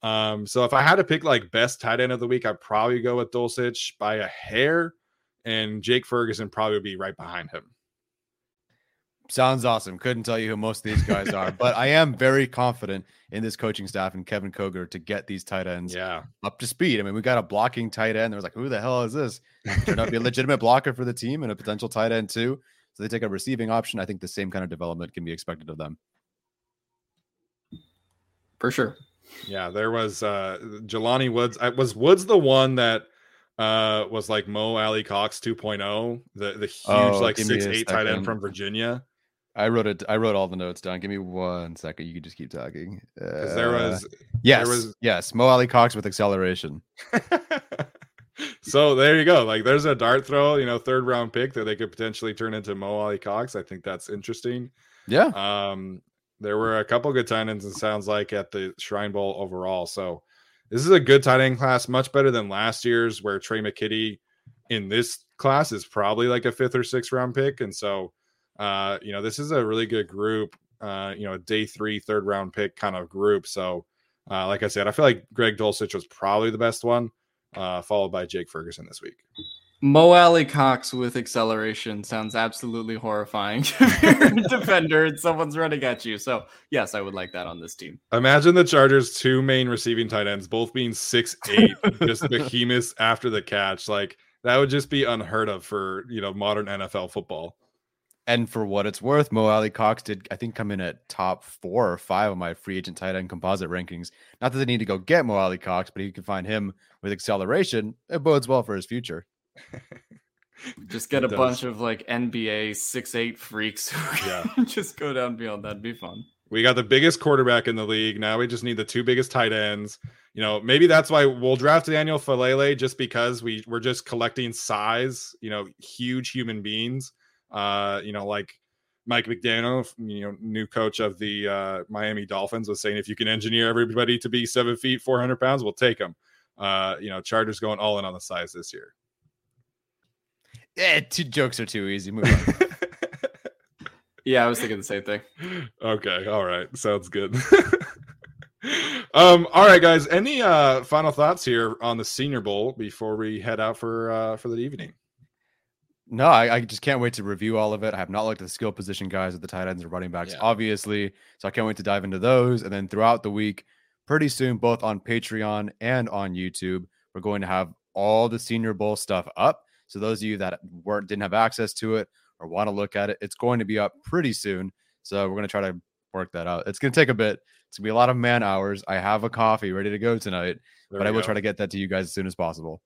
Um, so if I had to pick like best tight end of the week, I'd probably go with Dulcich by a hair, and Jake Ferguson probably would be right behind him. Sounds awesome. Couldn't tell you who most of these guys are, [LAUGHS] but I am very confident in this coaching staff and Kevin Koger to get these tight ends Yeah, up to speed. I mean, we got a blocking tight end. There was like, who the hell is this? Turned out to be a [LAUGHS] legitimate blocker for the team and a potential tight end too. So they take a receiving option. I think the same kind of development can be expected of them. For sure. yeah. There was uh Jelani Woods. I, was Woods the one that uh was like Mo Alie-Cox 2.0, the the huge Oh, like give me a six eight tight end from Virginia. I wrote it. I wrote all the notes down. Give me one second. You can just keep talking. Because there Uh, was yes, was- yes, Mo Alie-Cox with acceleration. [LAUGHS] so there you go. Like there's a dart throw, you know, third round pick that they could potentially turn into Mo Alie-Cox. I think that's interesting. Yeah, Um, there were a couple good tight ends, and sounds like at the Shrine Bowl overall. So this is a good tight end class, much better than last year's, where Tre' McKitty in this class is probably like a fifth or sixth round pick. And so, uh, you know, this is a really good group. Uh, you know, a day three, third round pick kind of group. So, uh, like I said, I feel like Greg Dulcich was probably the best one, uh, followed by Jake Ferguson this week. Mo Alie-Cox with acceleration sounds absolutely horrifying. [LAUGHS] if you're a defender and someone's running at you. So yes, I would like that on this team. Imagine the Chargers' two main receiving tight ends, both being six eight, just [LAUGHS] behemoths after the catch. Like that would just be unheard of for you know modern NFL football. and for what it's worth, Mo Alie-Cox did I think come in at top four or five of my free agent tight end composite rankings. Not that they need to go get Mo Alie-Cox, but you can find him with acceleration. It bodes well for his future. [LAUGHS] Just get It a does. bunch of like NBA six eight freaks who Yeah. [LAUGHS] just go down beyond. That'd be fun. We got the biggest quarterback in the league. Now we just need the two biggest tight ends. You know, maybe that's why we'll draft Daniel Faalele just because we we're just collecting size. You know, huge human beings. Uh, you know, like Mike McDaniel, you know, new coach of the uh, Miami Dolphins, was saying if you can engineer everybody to be seven feet, four hundred pounds, we'll take them. Uh, you know, Chargers going all in on the size this year. Eh, two jokes are too easy. Move on. [LAUGHS] Yeah, I was thinking the same thing. okay all right sounds good [LAUGHS] um all right guys any uh final thoughts here on the senior bowl before we head out for uh for the evening No, I, I just can't wait to review all of it. I have not looked at the skill position guys with the tight ends and running backs, Yeah. obviously. So I can't wait to dive into those. And then throughout the week, pretty soon, both on Patreon and on YouTube, we're going to have all the Senior Bowl stuff up. So those of you that weren't didn't have access to it or want to look at it, it's going to be up pretty soon. So we're going to try to work that out. It's going to take a bit. It's going to be a lot of man hours. I have a coffee ready to go tonight, There but I will go. try to get that to you guys as soon as possible.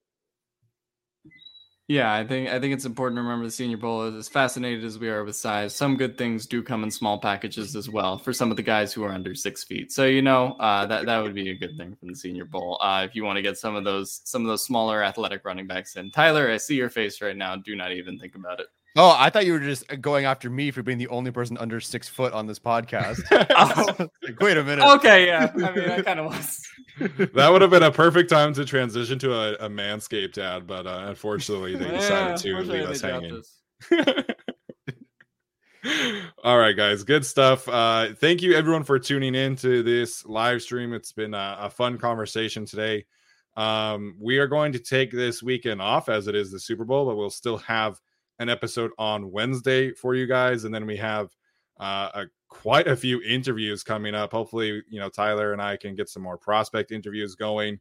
Yeah, I think I think it's important to remember the Senior Bowl. is As fascinated as we are with size, some good things do come in small packages as well for some of the guys who are under six feet. So you know uh, that that would be a good thing from the Senior Bowl. Uh, if you want to get some of those some of those smaller athletic running backs in, Tyler, I see your face right now. Do not even think about it. Oh, I thought you were just going after me for being the only person under six foot on this podcast. [LAUGHS] Oh. [LAUGHS] Like, Wait a minute. Okay, yeah, I mean I kind of was. that would have been a perfect time to transition to a, a manscaped ad but uh, unfortunately they Yeah, decided to leave us hanging. [LAUGHS] All right, guys, good stuff. Uh, thank you everyone for tuning in to this live stream. It's been a, a fun conversation today. Um, we are going to take this weekend off as it is the Super Bowl, but we'll still have an episode on Wednesday for you guys, and then we have uh, a, quite a few interviews coming up. Hopefully, you know Tyler and I can get some more prospect interviews going.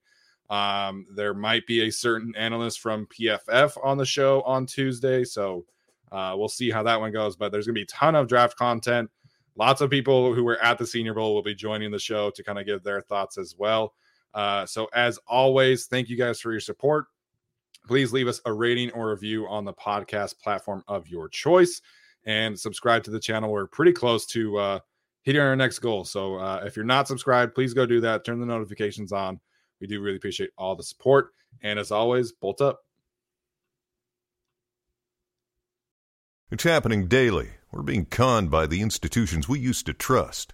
Um, there might be a certain analyst from PFF on the show on Tuesday, so uh, we'll see how that one goes. But there's going to be a ton of draft content. Lots of people who were at the Senior Bowl will be joining the show to kind of give their thoughts as well. Uh, so, as always, thank you guys for your support. Please leave us a rating or review on the podcast platform of your choice and subscribe to the channel. We're pretty close to uh, hitting our next goal. So, uh, if you're not subscribed, please go do that. Turn the notifications on. We do really appreciate all the support. And as always, bolt up. It's happening daily. We're being conned by the institutions we used to trust.